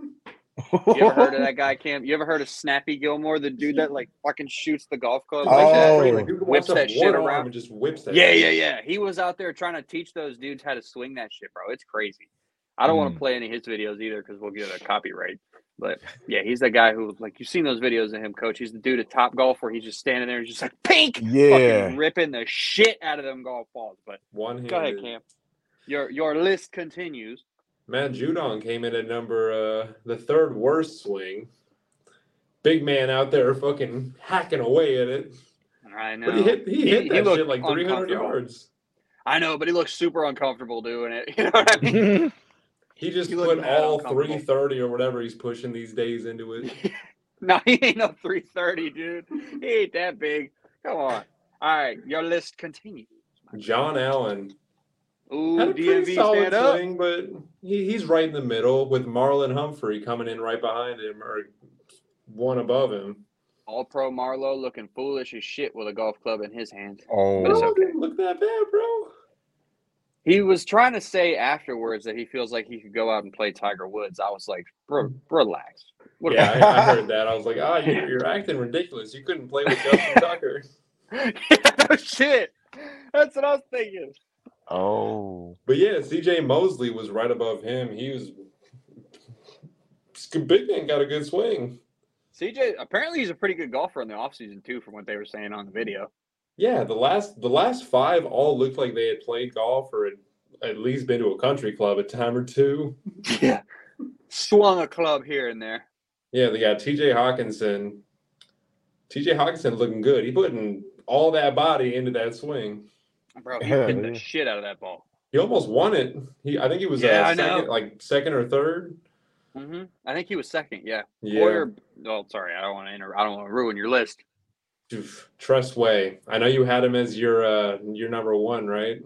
You ever heard of that guy, Cam? You ever heard of Snappy Gilmore, the dude that like fucking shoots the golf club? Oh. like that? Oh. Like, Whips that shit around. and just whips that. Yeah, yeah, yeah. He was out there trying to teach those dudes how to swing that shit, bro. It's crazy. I don't want Mm. to play any of his videos either because we'll get a copyright. But yeah, he's the guy who like you've seen those videos of him, coach. He's the dude at Top Golf where he's just standing there, and just like pink, Yeah. fucking ripping the shit out of them golf balls. But One go ahead, handed. Cam. Your your list continues. Matt Judon came in at number uh, the third worst swing. Big man out there fucking hacking away at it. I know. But he hit he, hit that looked shit like 300 yards. I know, but he looks super uncomfortable doing it. You know what I mean? He just He put mad all 330 or whatever he's pushing these days into it. no, he ain't no 330, dude. He ain't that big. Come on. All right, your list continues. John Allen Ooh, had a pretty DMV solid stand up. but he, he's right in the middle with Marlon Humphrey coming in right behind him or one above him. All pro Marlowe looking foolish as shit with a golf club in his hand. oh, But it's okay. didn't look that bad, bro. He was trying to say afterwards that he feels like he could go out and play Tiger Woods. I was like, bro, relax. What Yeah, I, I heard that. I was like, ah, you're, you're acting ridiculous. You couldn't play with Justin Tucker. yeah, no shit. That's what I was thinking. oh. But yeah, CJ Mosley was right above him. He was big man got a good swing. CJ, apparently he's a pretty good golfer in the offseason too, from what they were saying on the video. Yeah, the last the last five all looked like they had played golf or had at least been to a country club a time or two. Yeah. Swung a club here and there. Yeah, they got TJ Hockenson. TJ Hockenson looking good. He putting all that body into that swing. Bro, he Yeah, hit yeah. the shit out of that ball. He almost won it. He I think he was Yeah, uh, second, like second or third. hmm I think he was second. Yeah. Yeah. Poyer, oh, sorry. I don't want to inter- I don't want to ruin your list. Oof, Tress Way. I know you had him as your uh your number one, right?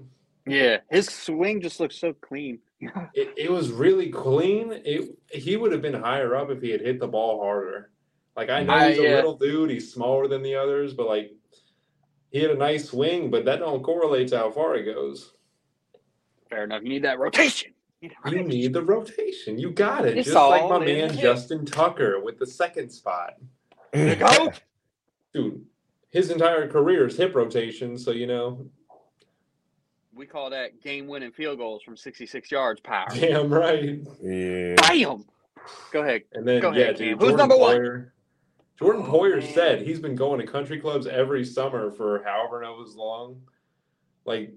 Yeah. His swing just looks so clean. It, it was really clean. It he would have been higher up if he had hit the ball harder. Like I know I- he's a yeah. little dude, he's smaller than the others, but like he had a nice swing, but that don't correlate to how far he goes. Fair enough. You need that rotation. You need You the rotation. You got it. It's Just like my man. Justin Tucker with the second spot. The goat. Dude, his entire career is hip rotation, so you know, We call that game winning field goals from 66 yards power. damn right. Yeah. Bam. Go ahead. And then Go yeah, ahead, dude, Who's Jordan number one? Poyer. Jordan Oh, Poyer man. said he's been going to country clubs every summer for however knows long. Like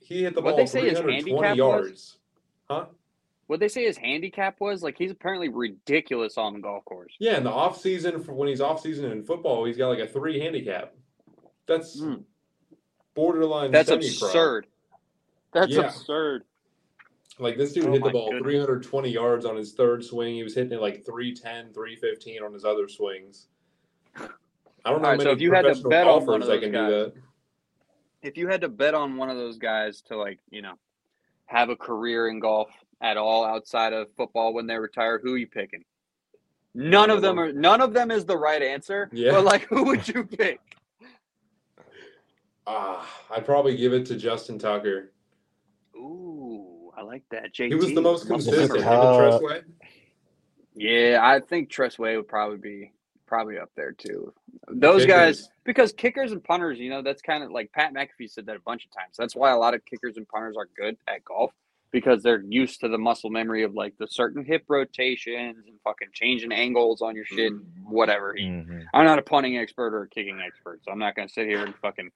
he hit the What'd ball they say his 320 handicap was? yards. Huh? What they say his handicap was like he's apparently ridiculous on the golf course. Yeah, in the off season for when he's off season in football, he's got like a three handicap. That's Mm. borderline. That's absurd. That's Yeah. absurd. Like this dude Oh hit the ball goodness. 320 yards on his third swing. He was hitting it like 310, 315 on his other swings. I don't know Alright, so many if you had to professional bet on one of those can guys- do that. If you had to bet on one of those guys to like, you know, have a career in golf at all outside of football when they retire, who are you picking? None of them are none of them is the right answer. Yeah. But like who would you pick? Ah, I'd probably give it to Justin Tucker. Ooh, I like that. JT. He was the most consistent. memory. Him and Uh, Yeah, I think Tress Way would probably be probably up there too. Those Kickers. guys, because kickers and punters, you know, that's kind of like Pat McAfee said that a bunch of times. That's why a lot of kickers and punters are good at golf because they're used to the muscle memory of like the certain hip rotations and fucking changing angles on your shit, whatever. Mhm. I'm not a punting expert or a kicking expert, so I'm not going to sit here and fucking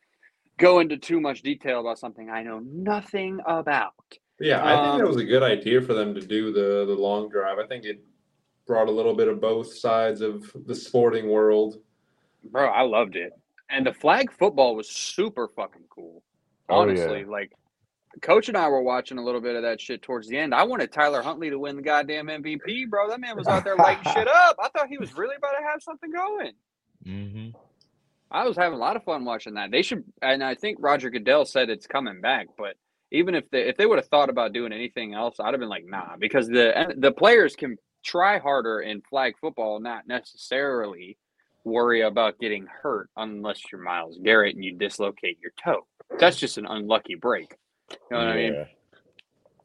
go into too much detail about something I know nothing about. Yeah, I think that Um, was a good idea for them to do the the long drive. I think it brought a little bit of both sides of the sporting world. Bro, I loved it. And the flag football was super fucking cool. Oh, yeah. Honestly, like Coach and I were watching a little bit of that shit towards the end. I wanted Tyler Huntley to win the goddamn MVP, bro. That man was out there lighting shit up. I thought he was really about to have something going. Mhm. I was having a lot of fun watching that. They should, and I think Roger Goodell said it's coming back. But even if they if they would have thought about doing anything else, I'd have been like, nah, because the the players can try harder in flag football, not necessarily worry about getting hurt unless you're Myles Garrett and you dislocate your toe. That's just an unlucky break. You know what I mean?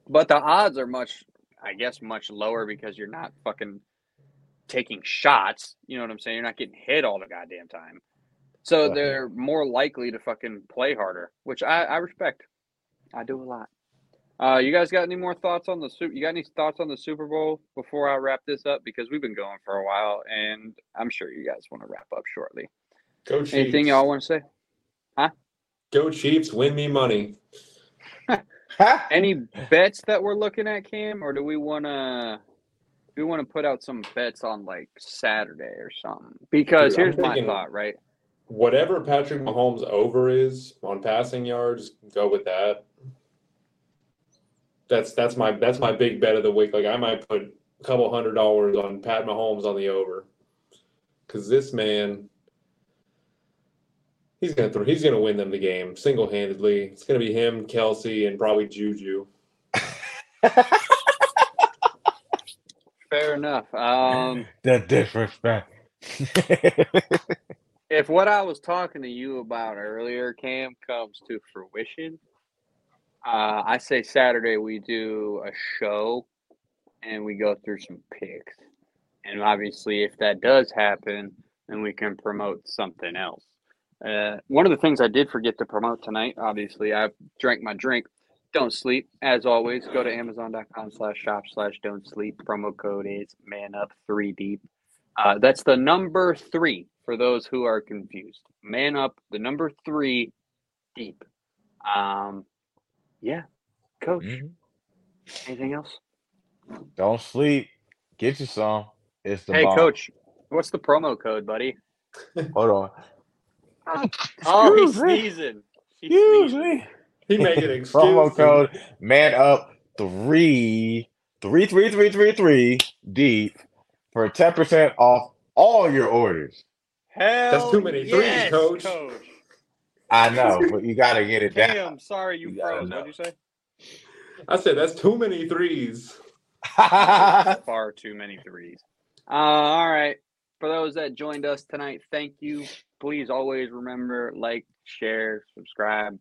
But the odds are much, I guess, much lower because you're not fucking taking shots. You know what I'm saying? You're not getting hit all the goddamn time. So Right. they're more likely to fucking play harder, which I, I respect. I do a lot. Uh, you guys got any more thoughts on the Super? You got any thoughts on the Super Bowl before I wrap this up? Because we've been going for a while, and I'm sure you guys want to wrap up shortly. Go Chiefs. Anything y'all want to say? Huh? Go Chiefs, win me money. Ha! Any bets that we're looking at, Cam, or do we want to? Do we want to put out some bets on like Saturday or something? Because Dude, here's my thinking- thought, right? Whatever Patrick Mahomes over is on passing yards, go with that. That's that's my that's my big bet of the week. Like I might put a couple hundred dollars on Pat Mahomes on the over, because this man, he's gonna throw, he's gonna win them the game single handedly. It's gonna be him, Kelce, and probably Juju. Fair enough. Um, the disrespect. if what I was talking to you about earlier, Cam, comes to fruition, uh, I say Saturday we do a show and we go through some picks. And obviously, if that does happen, then we can promote something else. Uh, one of the things I did forget to promote tonight, obviously, I drank my drink. Don't sleep. As always, go to amazon.com slash shop slash don't sleep. Promo code is man up three deep. Uh, that's the number three for those who are confused. Man up, the number three deep. Um, yeah, coach. Mhm. Anything else? Don't sleep. Get you some. It's the Hey, bomb. coach. What's the promo code, buddy? Hold on. Oh, he's Excuse me. sneezing. He's Excuse sneezing. me. He making excuses. Promo code man up three three three three three three deep for ten percent off all your orders. Hell that's too many threes, yes, coach. I know, but you gotta get it down. Cam, sorry you You froze. What'd you say? I said that's too many threes. Far too many threes. Uh, all right. For those that joined us tonight, thank you. Please always remember like, share, subscribe,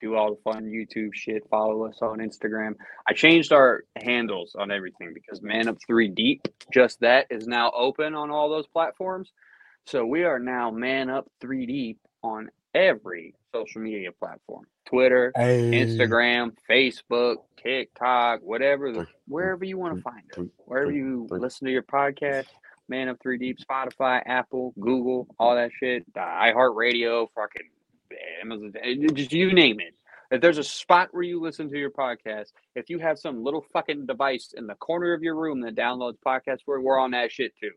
do all the fun YouTube shit. Follow us on Instagram. I changed our handles on everything because Man Up 3 Deep, just that, is now open on all those platforms. So we are now Man Up 3 Deep on every social media platform Twitter, Instagram, Facebook, TikTok, whatever, the, wherever you want to find us, wherever you listen to your podcast, Man Up Three Deep, Spotify, Apple, Google, all that shit, iHeartRadio, fucking Amazon, eh, just you name it. If there's a spot where you listen to your podcast, if you have some little fucking device in the corner of your room that downloads podcasts, we're, we're on that shit too.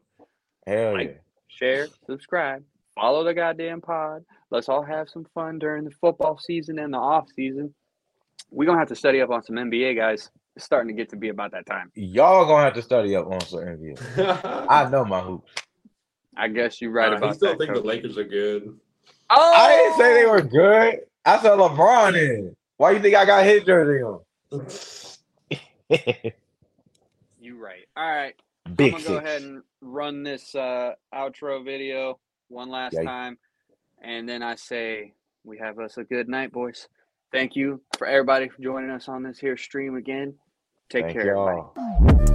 Hell Like- yeah. Share, subscribe, follow the goddamn pod. Let's all have some fun during the football season and the off season. We're gonna have to study up on some NBA guys. It's starting to get to be about that time. Y'all gonna have to study up on some NBA. I, I know my hoops. I guess you're right I about still that. think the. Lakers are good. Oh, I didn't say they were good. I said LeBron in. Why you think I got his jersey on? You right. All right. Big I'm gonna go ahead and run this uh, outro video one last Yikes. time, and then I say we have us a good night, boys. Thank you for everybody for joining us on this here stream again. Take Thank care.